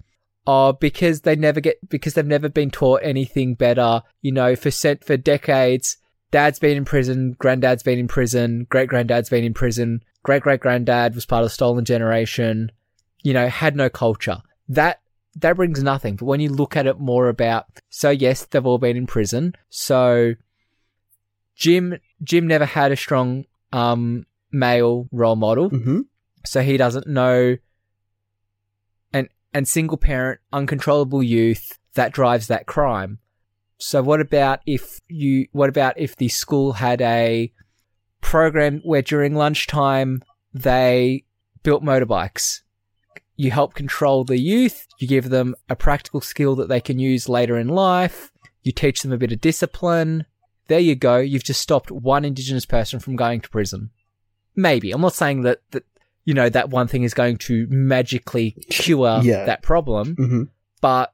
"Oh, because they never get because they've never been taught anything better. You know, for cent for decades, dad's been in prison, granddad's been in prison, great granddad's been in prison, great great granddad was part of the stolen generation. You know, had no culture. That that brings nothing. But when you look at it more about, so yes, they've all been in prison. So Jim Jim never had a strong um male role model Mhm. so he doesn't know and and single parent uncontrollable youth that drives that crime so what about if you what about if the school had a program where during lunchtime they built motorbikes you help control the youth you give them a practical skill that they can use later in life you teach them a bit of discipline there you go you've just stopped one indigenous person from going to prison maybe i'm not saying that that you know that one thing is going to magically cure Yeah. that problem Mhm. but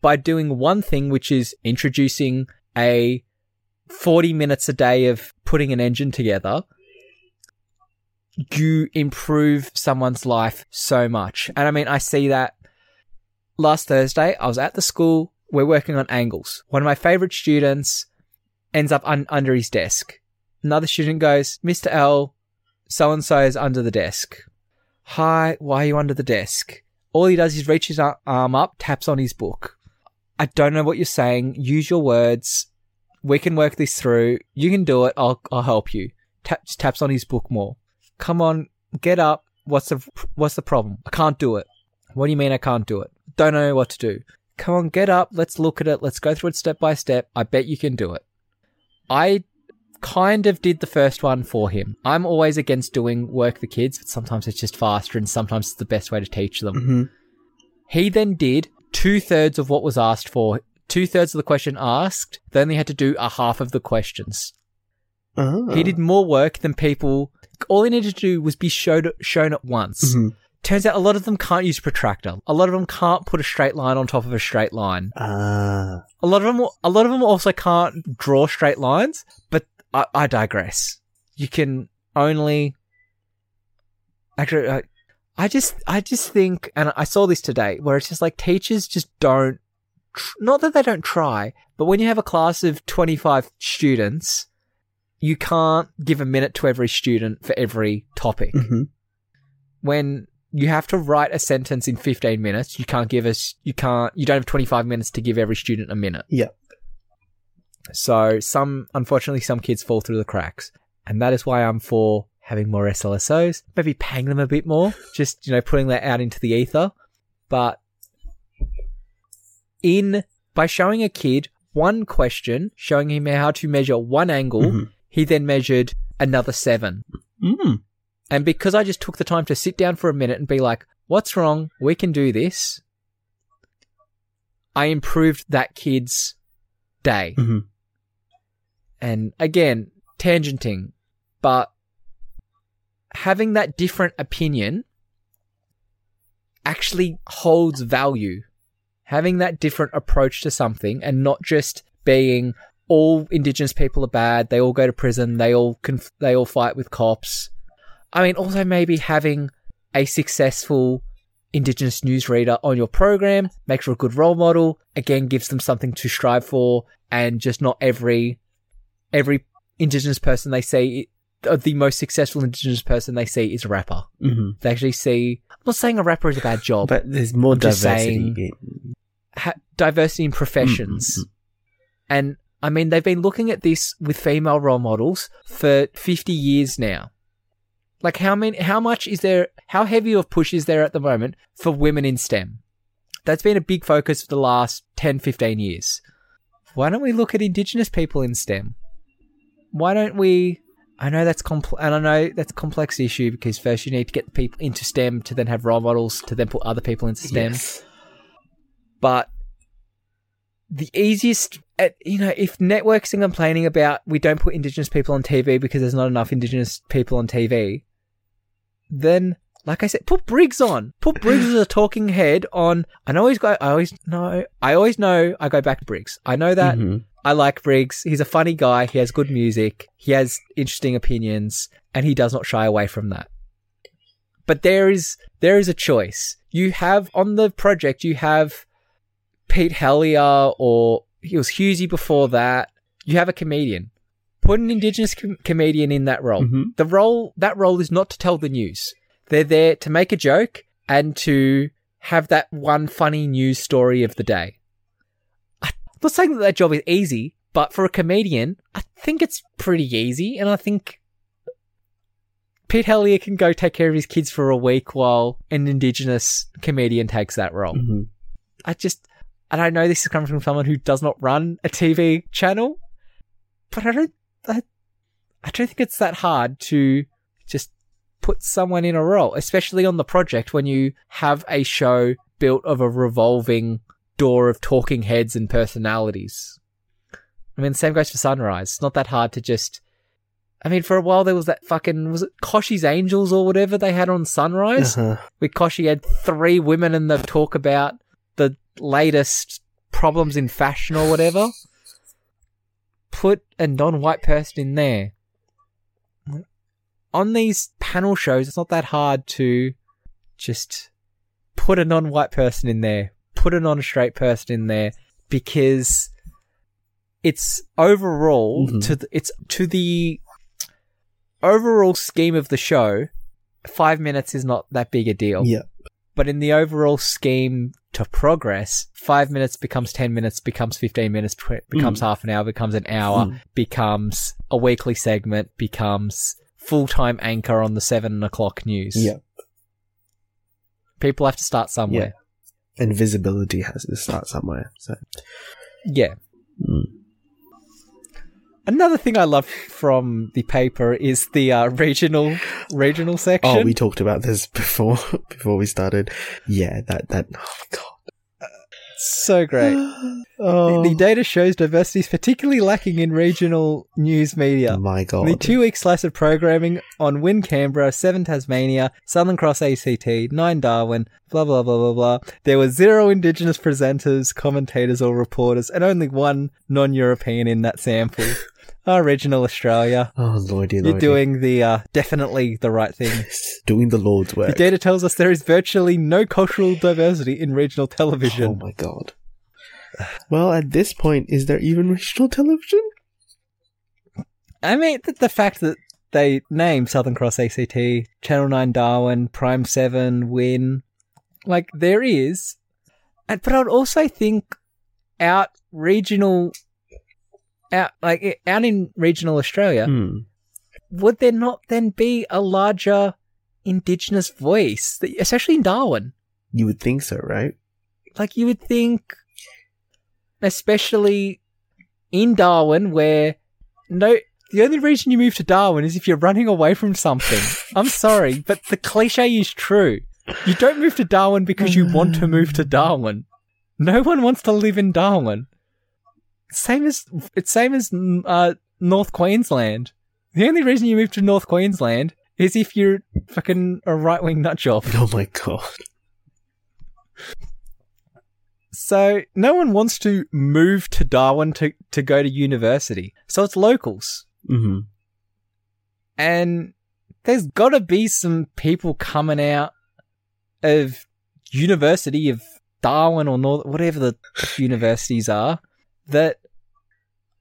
by doing one thing which is introducing a 40 minutes a day of putting an engine together you improve someone's life so much. And i mean i see that. Last thursday i was at the school. We're working on angles. One of my favorite students ends up un- under his desk. Another student goes mr l so and so is under the desk. Hi why are you under the desk? All he does is reach his arm up, taps on his book. I don't know what you're saying. Use your words. We can work this through. You can do it. I'll I'll help you. Tap, just taps on his book more. Come on, get up. What's the what's the problem? I can't do it. What do you mean I can't do it? Don't know what to do. Come on, get up. Let's look at it. Let's go through it step by step. I bet you can do it. I kind of did the first one for him. I'm always against doing work for kids, but sometimes it's just faster and sometimes it's the best way to teach them. Mhm. He then did two thirds of what was asked for. Two thirds of the question asked. They only had to do a half of the questions. Ah. He did more work than people. All he needed to do was be showed shown at once. Mhm. Turns out a lot of them can't use protractor. A lot of them can't put a straight line on top of a straight line. Ah. A lot of them, a lot of them also can't draw straight lines. But I, I digress. You can only. Actually, I, I just, I just think, and I saw this today, where it's just like teachers just don't. Tr- Not that they don't try, but when you have a class of twenty-five students, you can't give a minute to every student for every topic Mhm. when you have to write a sentence in 15 minutes you can't give us you can't you don't have 25 minutes to give every student a minute Yeah. so some unfortunately some kids fall through the cracks and that is why i'm for having more slsos maybe paying them a bit more just you know putting that out into the ether but in by showing a kid one question showing him how to measure one angle Mhm. he then measured another seven Mm. And because I just took the time to sit down for a minute and be like, what's wrong? We can do this. I improved that kid's day. hmm And again, tangenting, but having that different opinion actually holds value. Having that different approach to something and not just being all indigenous people are bad, they all go to prison, they all conf- they all fight with cops. I mean, also maybe having a successful indigenous newsreader on your program makes for a good role model. Again, gives them something to strive for, and just not every every indigenous person they see the most successful indigenous person they see is a rapper. hmm They actually see. I'm not saying a rapper is a bad job, But there's more I'm diversity. ha- diversity in professions. Mm, And I mean, they've been looking at this with female role models for 50 years now. Like how many, how much is there, how heavy of push is there at the moment for women in STEM? That's been a big focus for the last 10, 15 years. Why don't we look at indigenous people in STEM? Why don't we, I know that's complex, and I know that's a complex issue because first you need to get the people into STEM to then have role models to then put other people into STEM Yes. but the easiest at, you know if networks are complaining about we don't put indigenous people on tv because there's not enough indigenous people on tv then like i said put briggs on put briggs as a talking head on i know he's got i always know i always know i go back to briggs i know that Mhm. I like Briggs. He's a funny guy. He has good music. He has interesting opinions, and he does not shy away from that. But there is there is a choice. You have on the project. You have Pete Hellier, or he was Hughesy before that. You have a comedian. Put an Indigenous com- comedian in that role. Mhm. The role that role is not to tell the news. They're there to make a joke and to have that one funny news story of the day. I'm not saying that that job is easy, but for a comedian, I think it's pretty easy, and I think Pete Hellier can go take care of his kids for a week while an Indigenous comedian takes that role. Mhm. I just, and I know this is coming from someone who does not run a TV channel, but I don't, I, I don't think it's that hard to just put someone in a role, especially on the project when you have a show built of a revolving door of talking heads and personalities. I mean, same goes for Sunrise. It's not that hard to just. I mean, for a while there was that fucking was it Kochie's Angels or whatever they had on Sunrise Uh-huh. where Kochie had three women and they talk about the latest problems in fashion or whatever. Put a non-white person in there. On these panel shows, it's not that hard to just put a non-white person in there, put a non-straight person in there, because it's overall Mhm. to the, it's to the overall scheme of the show. Five minutes is not that big a deal. Yeah. But in the overall scheme to progress, five minutes becomes 10 minutes, becomes 15 minutes, becomes half an hour, becomes an hour, Mm. becomes a weekly segment, becomes full time anchor on the seven o'clock news. Yeah. People have to start somewhere. And visibility has to start somewhere. So. Yeah. Mm. Another thing I love from the paper is the uh, regional regional section. Oh, we talked about this before <laughs> before we started. Yeah, that that. Oh my god. So great. Oh <gasps> The, the um, data shows diversity is particularly lacking in regional news media. my god. The two week slice of programming on Win Canberra, 7 Tasmania, Southern Cross ACT, 9 Darwin, blah blah blah blah blah. There were zero Indigenous presenters, commentators, or reporters, and only one non European in that sample. <laughs> Our regional Australia. Oh lordy, lordy. You're doing the uh, definitely the right thing. <laughs> doing the Lord's work. The data tells us there is virtually no cultural diversity in regional television. Oh my god. Well, at this point, is there even regional television? I mean, the, the fact that they name Southern Cross ACT, Channel 9 Darwin, Prime 7, Win, like there is. But I would also think out regional, out, like out in regional Australia, Hmm. would there not then be a larger Indigenous voice, that- especially in Darwin? You would think so, right? like you would think especially in Darwin where no the only reason you move to Darwin is if you're running away from something. <laughs> I'm sorry, but the cliche is true. You don't move to Darwin because you want to move to Darwin. No one wants to live in Darwin. Same as it's same as uh, North Queensland. The only reason you move to North Queensland is if you're fucking a right wing nutjob. <laughs> Oh my god. So no one wants to move to Darwin to, to go to university. So it's locals. hmm And there's gotta be some people coming out of University of Darwin or North, whatever the universities are, that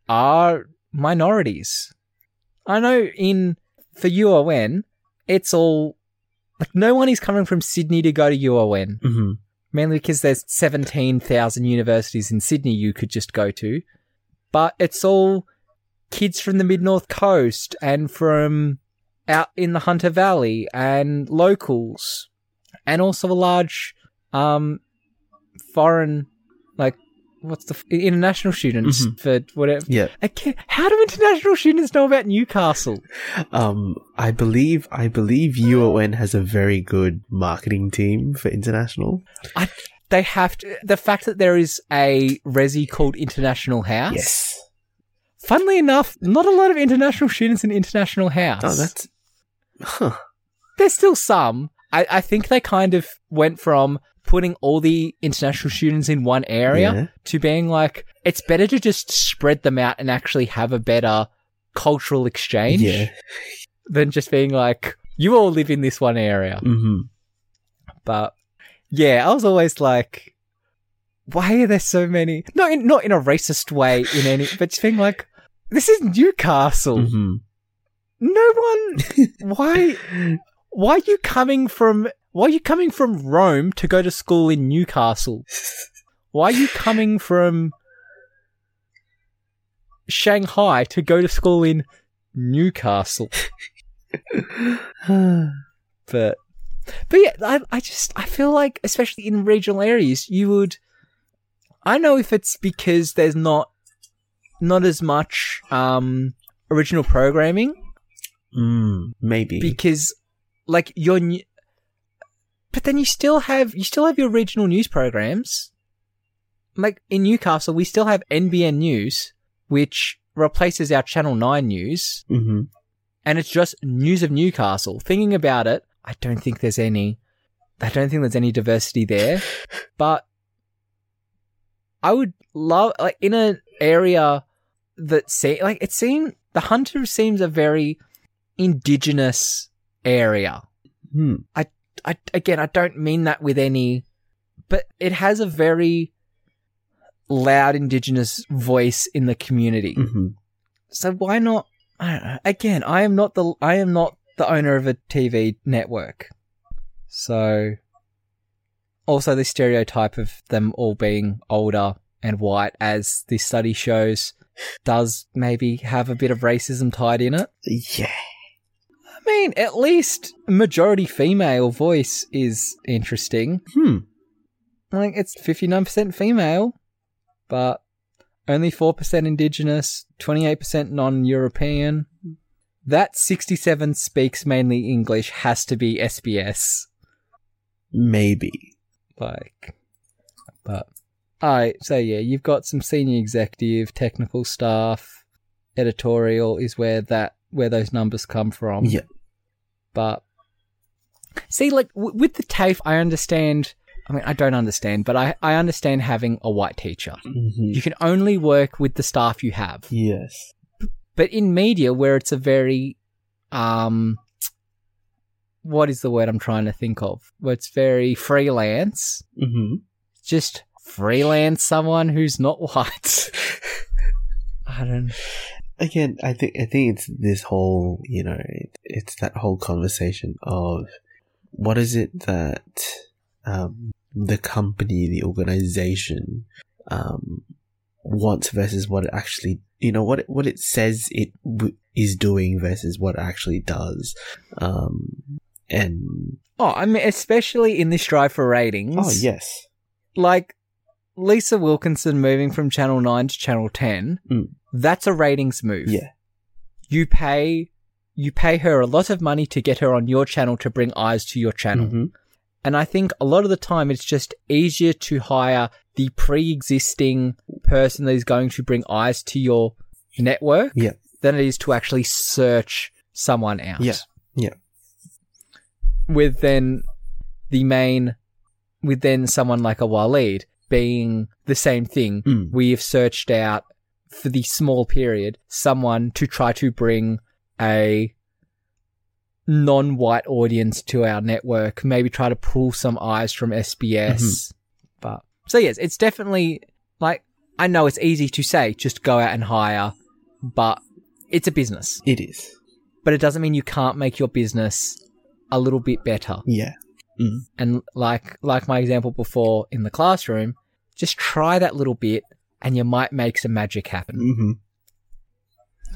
are minorities. I know in, for UON, it's all, like no one is coming from Sydney to go to UON hmm mainly because there's 17,000 universities in Sydney you could just go to. But it's all kids from the mid north coast and from out in the Hunter Valley and locals, and also a large um, foreign, what's the f- international students Mhm. for whatever. Yeah. How do international students know about Newcastle? Um, I believe I believe UON has a very good marketing team for international. I, They have to. The fact that there is a resi called International House. Yes. Funnily enough, not a lot of international students in International House. Oh, that's huh. There's still some. I, I think they kind of went from putting all the international students in one area Yeah. to being like, it's better to just spread them out and actually have a better cultural exchange Yeah. than just being like, you all live in this one area. hmm But yeah, I was always like, why are there so many? Not in not in a racist way, in any, but just being like, this is Newcastle. hmm No one. Why? <laughs> Why are you coming from? Why are you coming from Rome to go to school in Newcastle? Why are you coming from Shanghai to go to school in Newcastle? <sighs> But, but yeah, I, I just I feel like, especially in regional areas, you would. I know if it's because there's not not as much um original programming mm, maybe. because like your new but then you still have you still have your regional news programs. Like in newcastle we still have nbn news which replaces our channel 9 news. Hmm and it's just news of newcastle. Thinking about it i don't think there's any i don't think there's any diversity there. <laughs> But i would love like in an area that see like it seems the hunter seems a very indigenous area. Hmm. I again, I don't mean that with any, but it has a very loud indigenous voice in the community. hmm So why not? I don't know. Again, I am not the I am not the owner of a TV network, so also the stereotype of them all being older and white, as this study shows, does maybe have a bit of racism tied in it. Yeah. I mean, at least majority female voice is interesting. Hmm. Like it's fifty nine percent female, but only four percent indigenous, twenty eight percent non European. That sixty seven speaks mainly English has to be SBS. Maybe. Like, but alright. So yeah, you've got some senior executive, technical staff, editorial is where that where those numbers come from. Yeah. But see, like w- with the TAFE, I understand. I mean, I don't understand, but I, I understand having a white teacher. hmm You can only work with the staff you have. Yes. But in media, where it's a very, um, what is the word I'm trying to think of? Where it's very freelance. hmm Just freelance someone who's not <laughs> white. <laughs> I don't. Again, I think I think it's this whole you know it, it's that whole conversation of what is it that um, the company, the organization, um, wants versus what it actually you know what it, what it says it w- is doing versus what it actually does, um, and Oh, I mean, especially in this drive for ratings. oh yes, like Lisa Wilkinson moving from Channel 9 to Channel 10, Mm. that's a ratings move. yeah, you pay you pay her a lot of money to get her on your channel to bring eyes to your channel. Mhm. And I think a lot of the time it's just easier to hire the pre-existing person that is going to bring eyes to your network Yeah. than it is to actually search someone out. Yeah. Yeah. With then the main, with then someone like a Waleed being the same thing. Mm. We have searched out for the small period someone to try to bring a non-white audience to our network, maybe try to pull some eyes from SBS. Mm-hmm. But so yes, it's definitely like I know it's easy to say just go out and hire, but it's a business. It is. But it doesn't mean you can't make your business a little bit better. Yeah. And like like my example before in the classroom, just try that little bit and you might make some magic happen. Mm-hmm.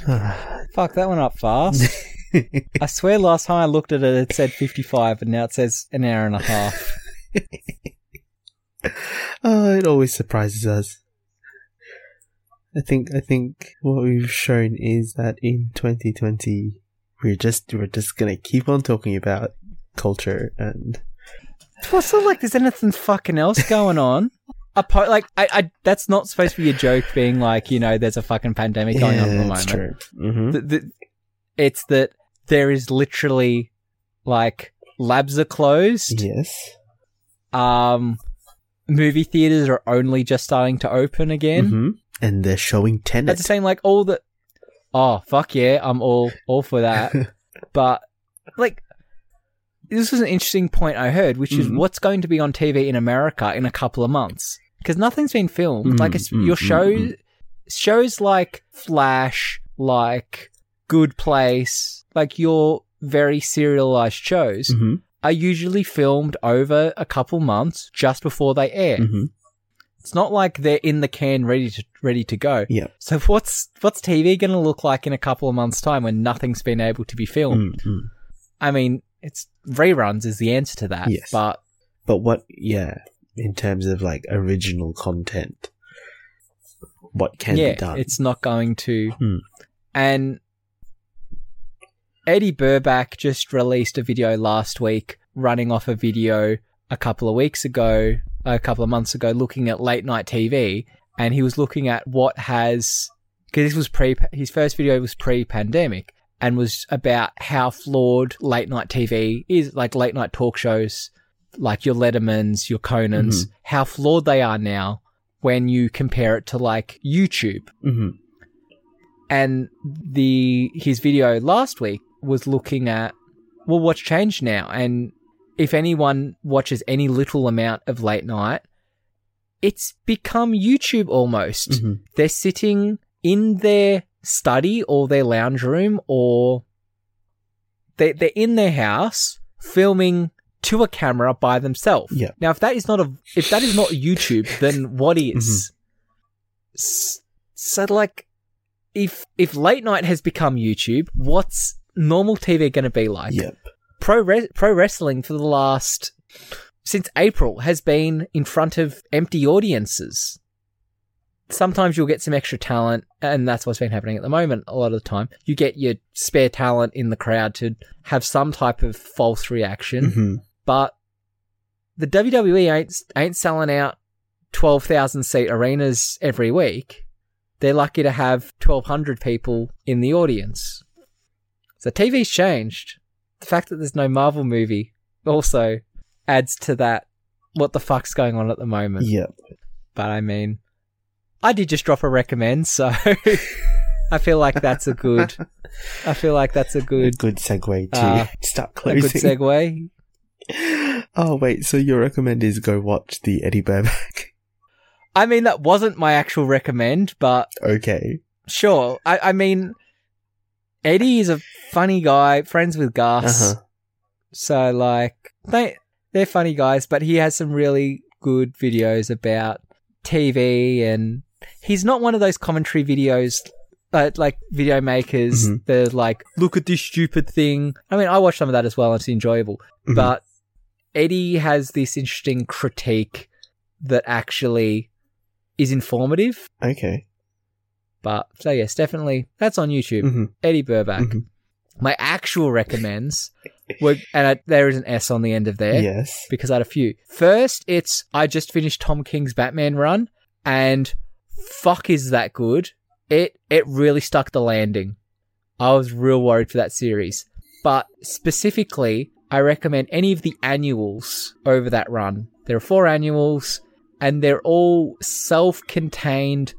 <sighs> Fuck, that went up fast. <laughs> I swear last time I looked at it, it said 55, and now it says an hour and a half. <laughs> oh, it always surprises us. I think I think what we've shown is that in 2020 we're just we're just gonna keep on talking about culture and What's not like there's anything fucking else going on? Apo- like, I, I, that's not supposed to be a joke being like, you know, there's a fucking pandemic going on at the that's moment. true. Mm-hmm. The- the- it's that there is literally, like, labs are closed. Yes. Um, movie theaters are only just starting to open again. hmm And they're showing That's Tenet. the same, like all the. Oh fuck yeah! I'm all all for that. <laughs> but like, this was an interesting point I heard, which is Mhm. what's going to be on TV in America in a couple of months because nothing's been filmed. Mm, like mm, your mm, shows, mm. shows like Flash, like Good Place, like your very serialized shows hmm are usually filmed over a couple months just before they air. hmm It's not like they're in the can ready to ready to go. Yeah. So what's what's TV going to look like in a couple of months' time when nothing's been able to be filmed? Mm-hmm. I mean, it's reruns is the answer to that. Yes. But But what? Yeah, in terms of like original content, what can yeah, be done? it's not going to. Hmm. And Eddy Burback just released a video last week, running off a video a couple of weeks ago, a couple of months ago, looking at late night TV, and he was looking at what has because this was pre his first video was pre-pandemic and was about how flawed late night TV is, like late night talk shows, like your Lettermans, your Conans, how flawed they are now when you compare it to like YouTube. Hmm and the his video last week was looking at well what's changed now? And if anyone watches any little amount of late night it's become youtube almost. Hmm they're sitting in their study or their lounge room or they they're in their house filming to a camera by themselves. Yeah. Now if that is not a if that is not YouTube, then what is? Mm-hmm. S- So like if if late night has become YouTube, what's normal TV going to be like? Yep. pro re- pro wrestling for the last since April has been in front of empty audiences. Sometimes you'll get some extra talent, and that's what's been happening at the moment. A lot of the time, you get your spare talent in the crowd to have some type of false reaction, hmm but the WWE ain't ain't selling out twelve thousand seat arenas every week. They're lucky to have twelve hundred people in the audience. So TV's changed. The fact that there's no Marvel movie also adds to that. What the fuck's going on at the moment? Yep. But I mean, I did just drop a recommend, so <laughs> I feel like that's a good. I feel like that's a A good, good segue to Uh, start a good segue. <laughs> oh wait, so your recommend is go watch the Eddy Burback? <laughs> I mean, that wasn't my actual recommend, but okay. sure. I, I mean, Eddy is a funny guy, friends with Gus. Uh huh. So like they they're funny guys, but he has some really good videos about TV and he's not one of those commentary videos uh, like video makers Mhm. that are like look at this stupid thing. I mean, I watch some of that as well and it's enjoyable. Mhm. But Eddy has this interesting critique that actually is informative. Okay. But so yes, definitely that's on YouTube. Mhm. Eddy Burback. Mhm. My actual recommends were, and I, there is an S on the end of there Yes. because I had a few. First, it's I just finished Tom King's Batman run, and fuck is that good. It it really stuck the landing. I was real worried for that series, but specifically, I recommend any of the annuals over that run. There are four annuals, and they're all self-contained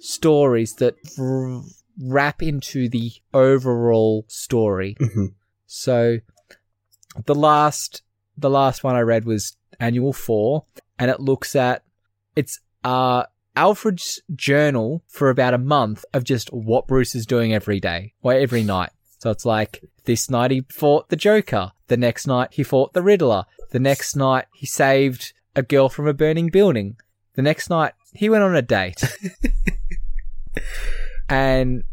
stories that r- wrap into the overall story. Mhm. So the last the last one I read was Annual 4 and it looks at it's uh Alfred's journal for about a month of just what Bruce is doing every day or every night. So it's like this night he fought the Joker, the next night he fought the Riddler, the next night he saved a girl from a burning building. The next night he went on a date. <laughs> and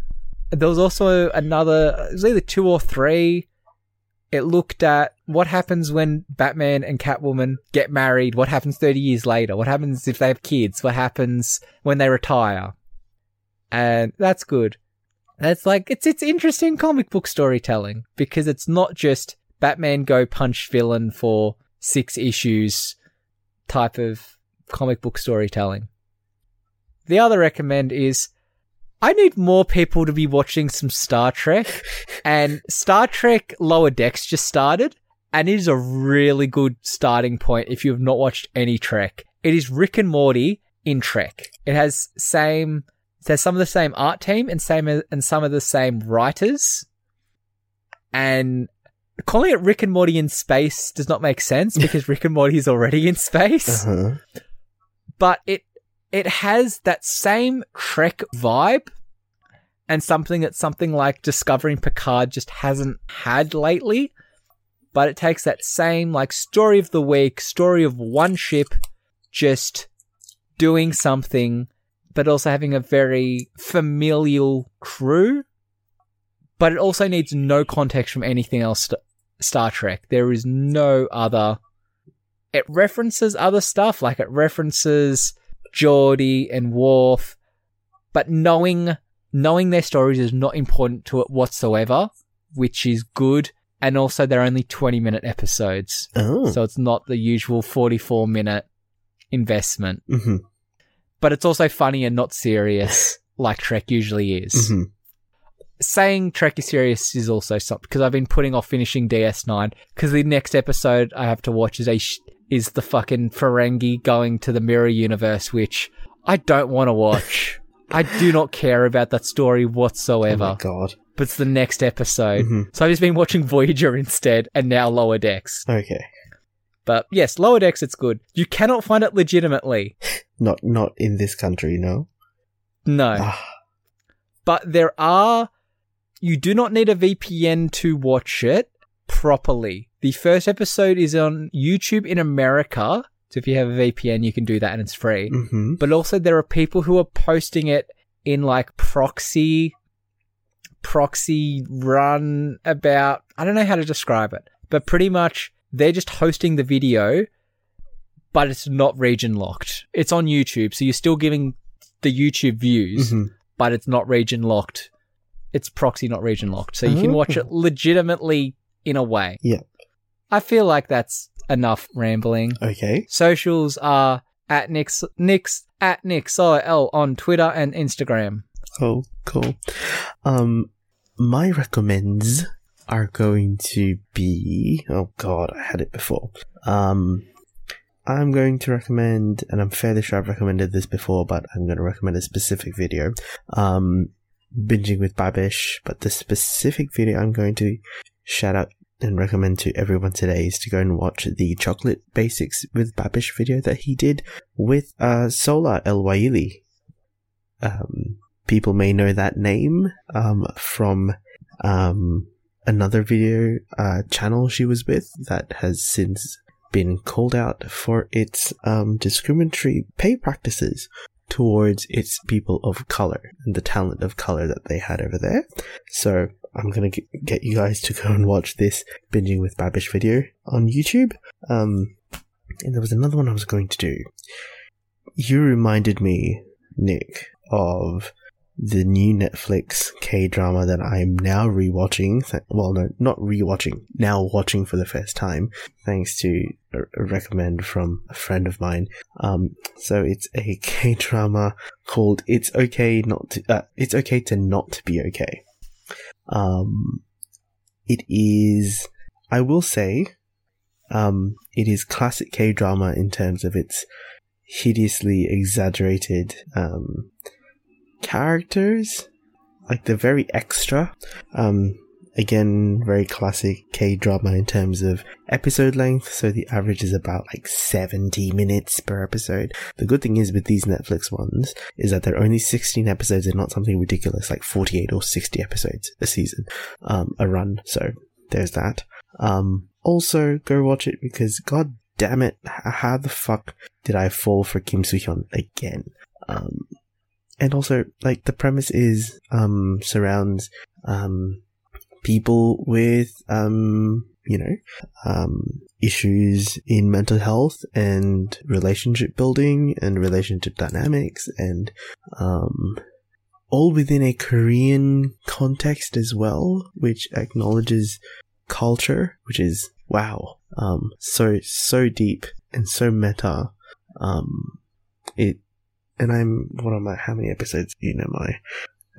there was also another it was either two or three it looked at what happens when batman and catwoman get married what happens 30 years later what happens if they have kids what happens when they retire. And that's good. That's like it's it's interesting comic book storytelling because it's not just batman go punch villain for six issues type of comic book storytelling. The other recommend is I need more people to be watching some Star Trek, and Star Trek Lower Decks just started, and it is a really good starting point if you have not watched any Trek. It is Rick and Morty in Trek. It has same, it has some of the same art team and same and some of the same writers, and calling it Rick and Morty in space does not make sense because Rick and Morty is already in space Uh-huh. but it it has that same Trek vibe and something that something like Discovering Picard just hasn't had lately. But it takes that same like story of the week, story of one ship just doing something, but also having a very familial crew. But it also needs no context from anything else st- Star Trek. There is no other. It references other stuff, like it references Geordi and Worf, but knowing knowing their stories is not important to it whatsoever, which is good. And also, they're only twenty minute episodes, Oh. so it's not the usual forty four minute investment. hmm But it's also funny and not serious, <laughs> like Trek usually is. hmm Saying Trek is serious is also something because I've been putting off finishing DS9 because the next episode I have to watch is a sh- is the fucking Ferengi going to the Mirror Universe, which I don't want to watch. <laughs> I do not care about that story Oh whatsoever. my god. but it's the next episode, Mhm. so I've just been watching Voyager instead, and now Lower Decks. Okay. But yes, Lower Decks, it's good. You cannot find it legitimately. <laughs> Not not in this country, no. No. Ah, but there are you do not need a VPN to watch it properly. The first episode is on YouTube in America. So if you have a VPN, you can do that and it's free. mhm. But also there are people who are posting it in like proxy proxy run about I don't know how to describe it. But pretty much they're just hosting the video but it's not region locked. It's on YouTube, so you're still giving the YouTube views Mhm. but it's not region locked. It's proxy, not region locked. So you can watch it legitimately in a way. Yeah. I feel like that's enough rambling. Okay. Socials are at Nix, Nix, at NixOL on Twitter and Instagram. Oh, cool. Um, my recommends are going to be. Oh God, I had it before. Um, I'm going to recommend, and I'm fairly sure I've recommended this before, but I'm going to recommend a specific video. Um, binging with Babish, but the specific video I'm going to shout out and recommend to everyone today is to go and watch the chocolate basics with Babish video that he did with uh Sohla El-Waylly. Um, people may know that name um, from um, another video uh, channel she was with that has since been called out for its um, discriminatory pay practices towards its people of color and the talent of color that they had over there. So I'm gonna get you guys to go and watch this binging with Babish video on YouTube. Um, and there was another one I was going to do. You reminded me, Nick, of the new Netflix K drama that I'm now rewatching. Th- well, no, not rewatching, now watching for the first time, thanks to a, a recommend from a friend of mine. Um, so it's a <laughs> K drama called "It's Okay Not to," uh, "It's Okay to Not Be Okay." Um, it is, I will say, um, it is classic K drama in terms of its hideously exaggerated um, characters. Like they're very extra. Um, again, very classic K drama in terms of episode length. So the average is about like 70 minutes per episode. The good thing is with these Netflix ones is that they're only 16 episodes and not something ridiculous like 48 or 60 episodes a season, um, a run. So there's that. Um, also go watch it because god damn it, how the fuck did I fall for Kim Soo Hyun again? Um, and also, like, the premise is, um, surrounds, um, people with, um, you know, um, issues in mental health and relationship building and relationship dynamics and, um, all within a Korean context as well, which acknowledges culture, which is wow, um, so so deep and so meta. Um, it, and I'm what am I? How many episodes am I?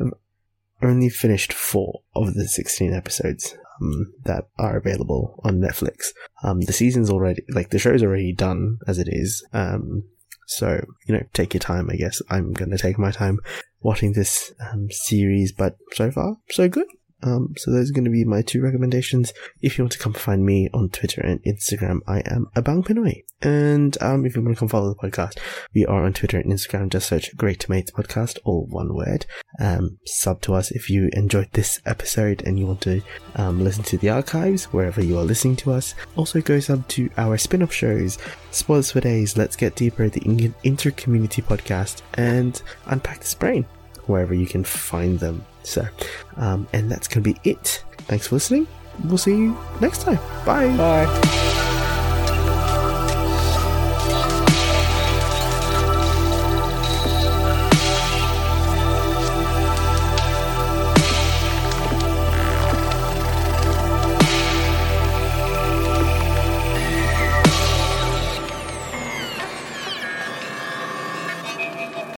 I've only finished four of the sixteen episodes um, that are available on Netflix. Um, the season's already like the show's already done as it is. Um, so you know, take your time. I guess I'm gonna take my time watching this um, series, but so far so good. Um, so those are going to be my two recommendations. If you want to come find me on Twitter and Instagram, I am Abang Pinoy. And um, if you want to come follow the podcast, we are on Twitter and Instagram. Just search Great Mates Podcast, all one word. Um, sub to us if you enjoyed this episode and you want to um, listen to the archives wherever you are listening to us. Also, go sub to our spin-off shows, Spoilers for Days, Let's Get Deeper, the Inter-Community Podcast, and Unpack This Brain, wherever you can find them. So, um, and that's going to be it. Thanks for listening. We'll see you next time. Bye. Bye.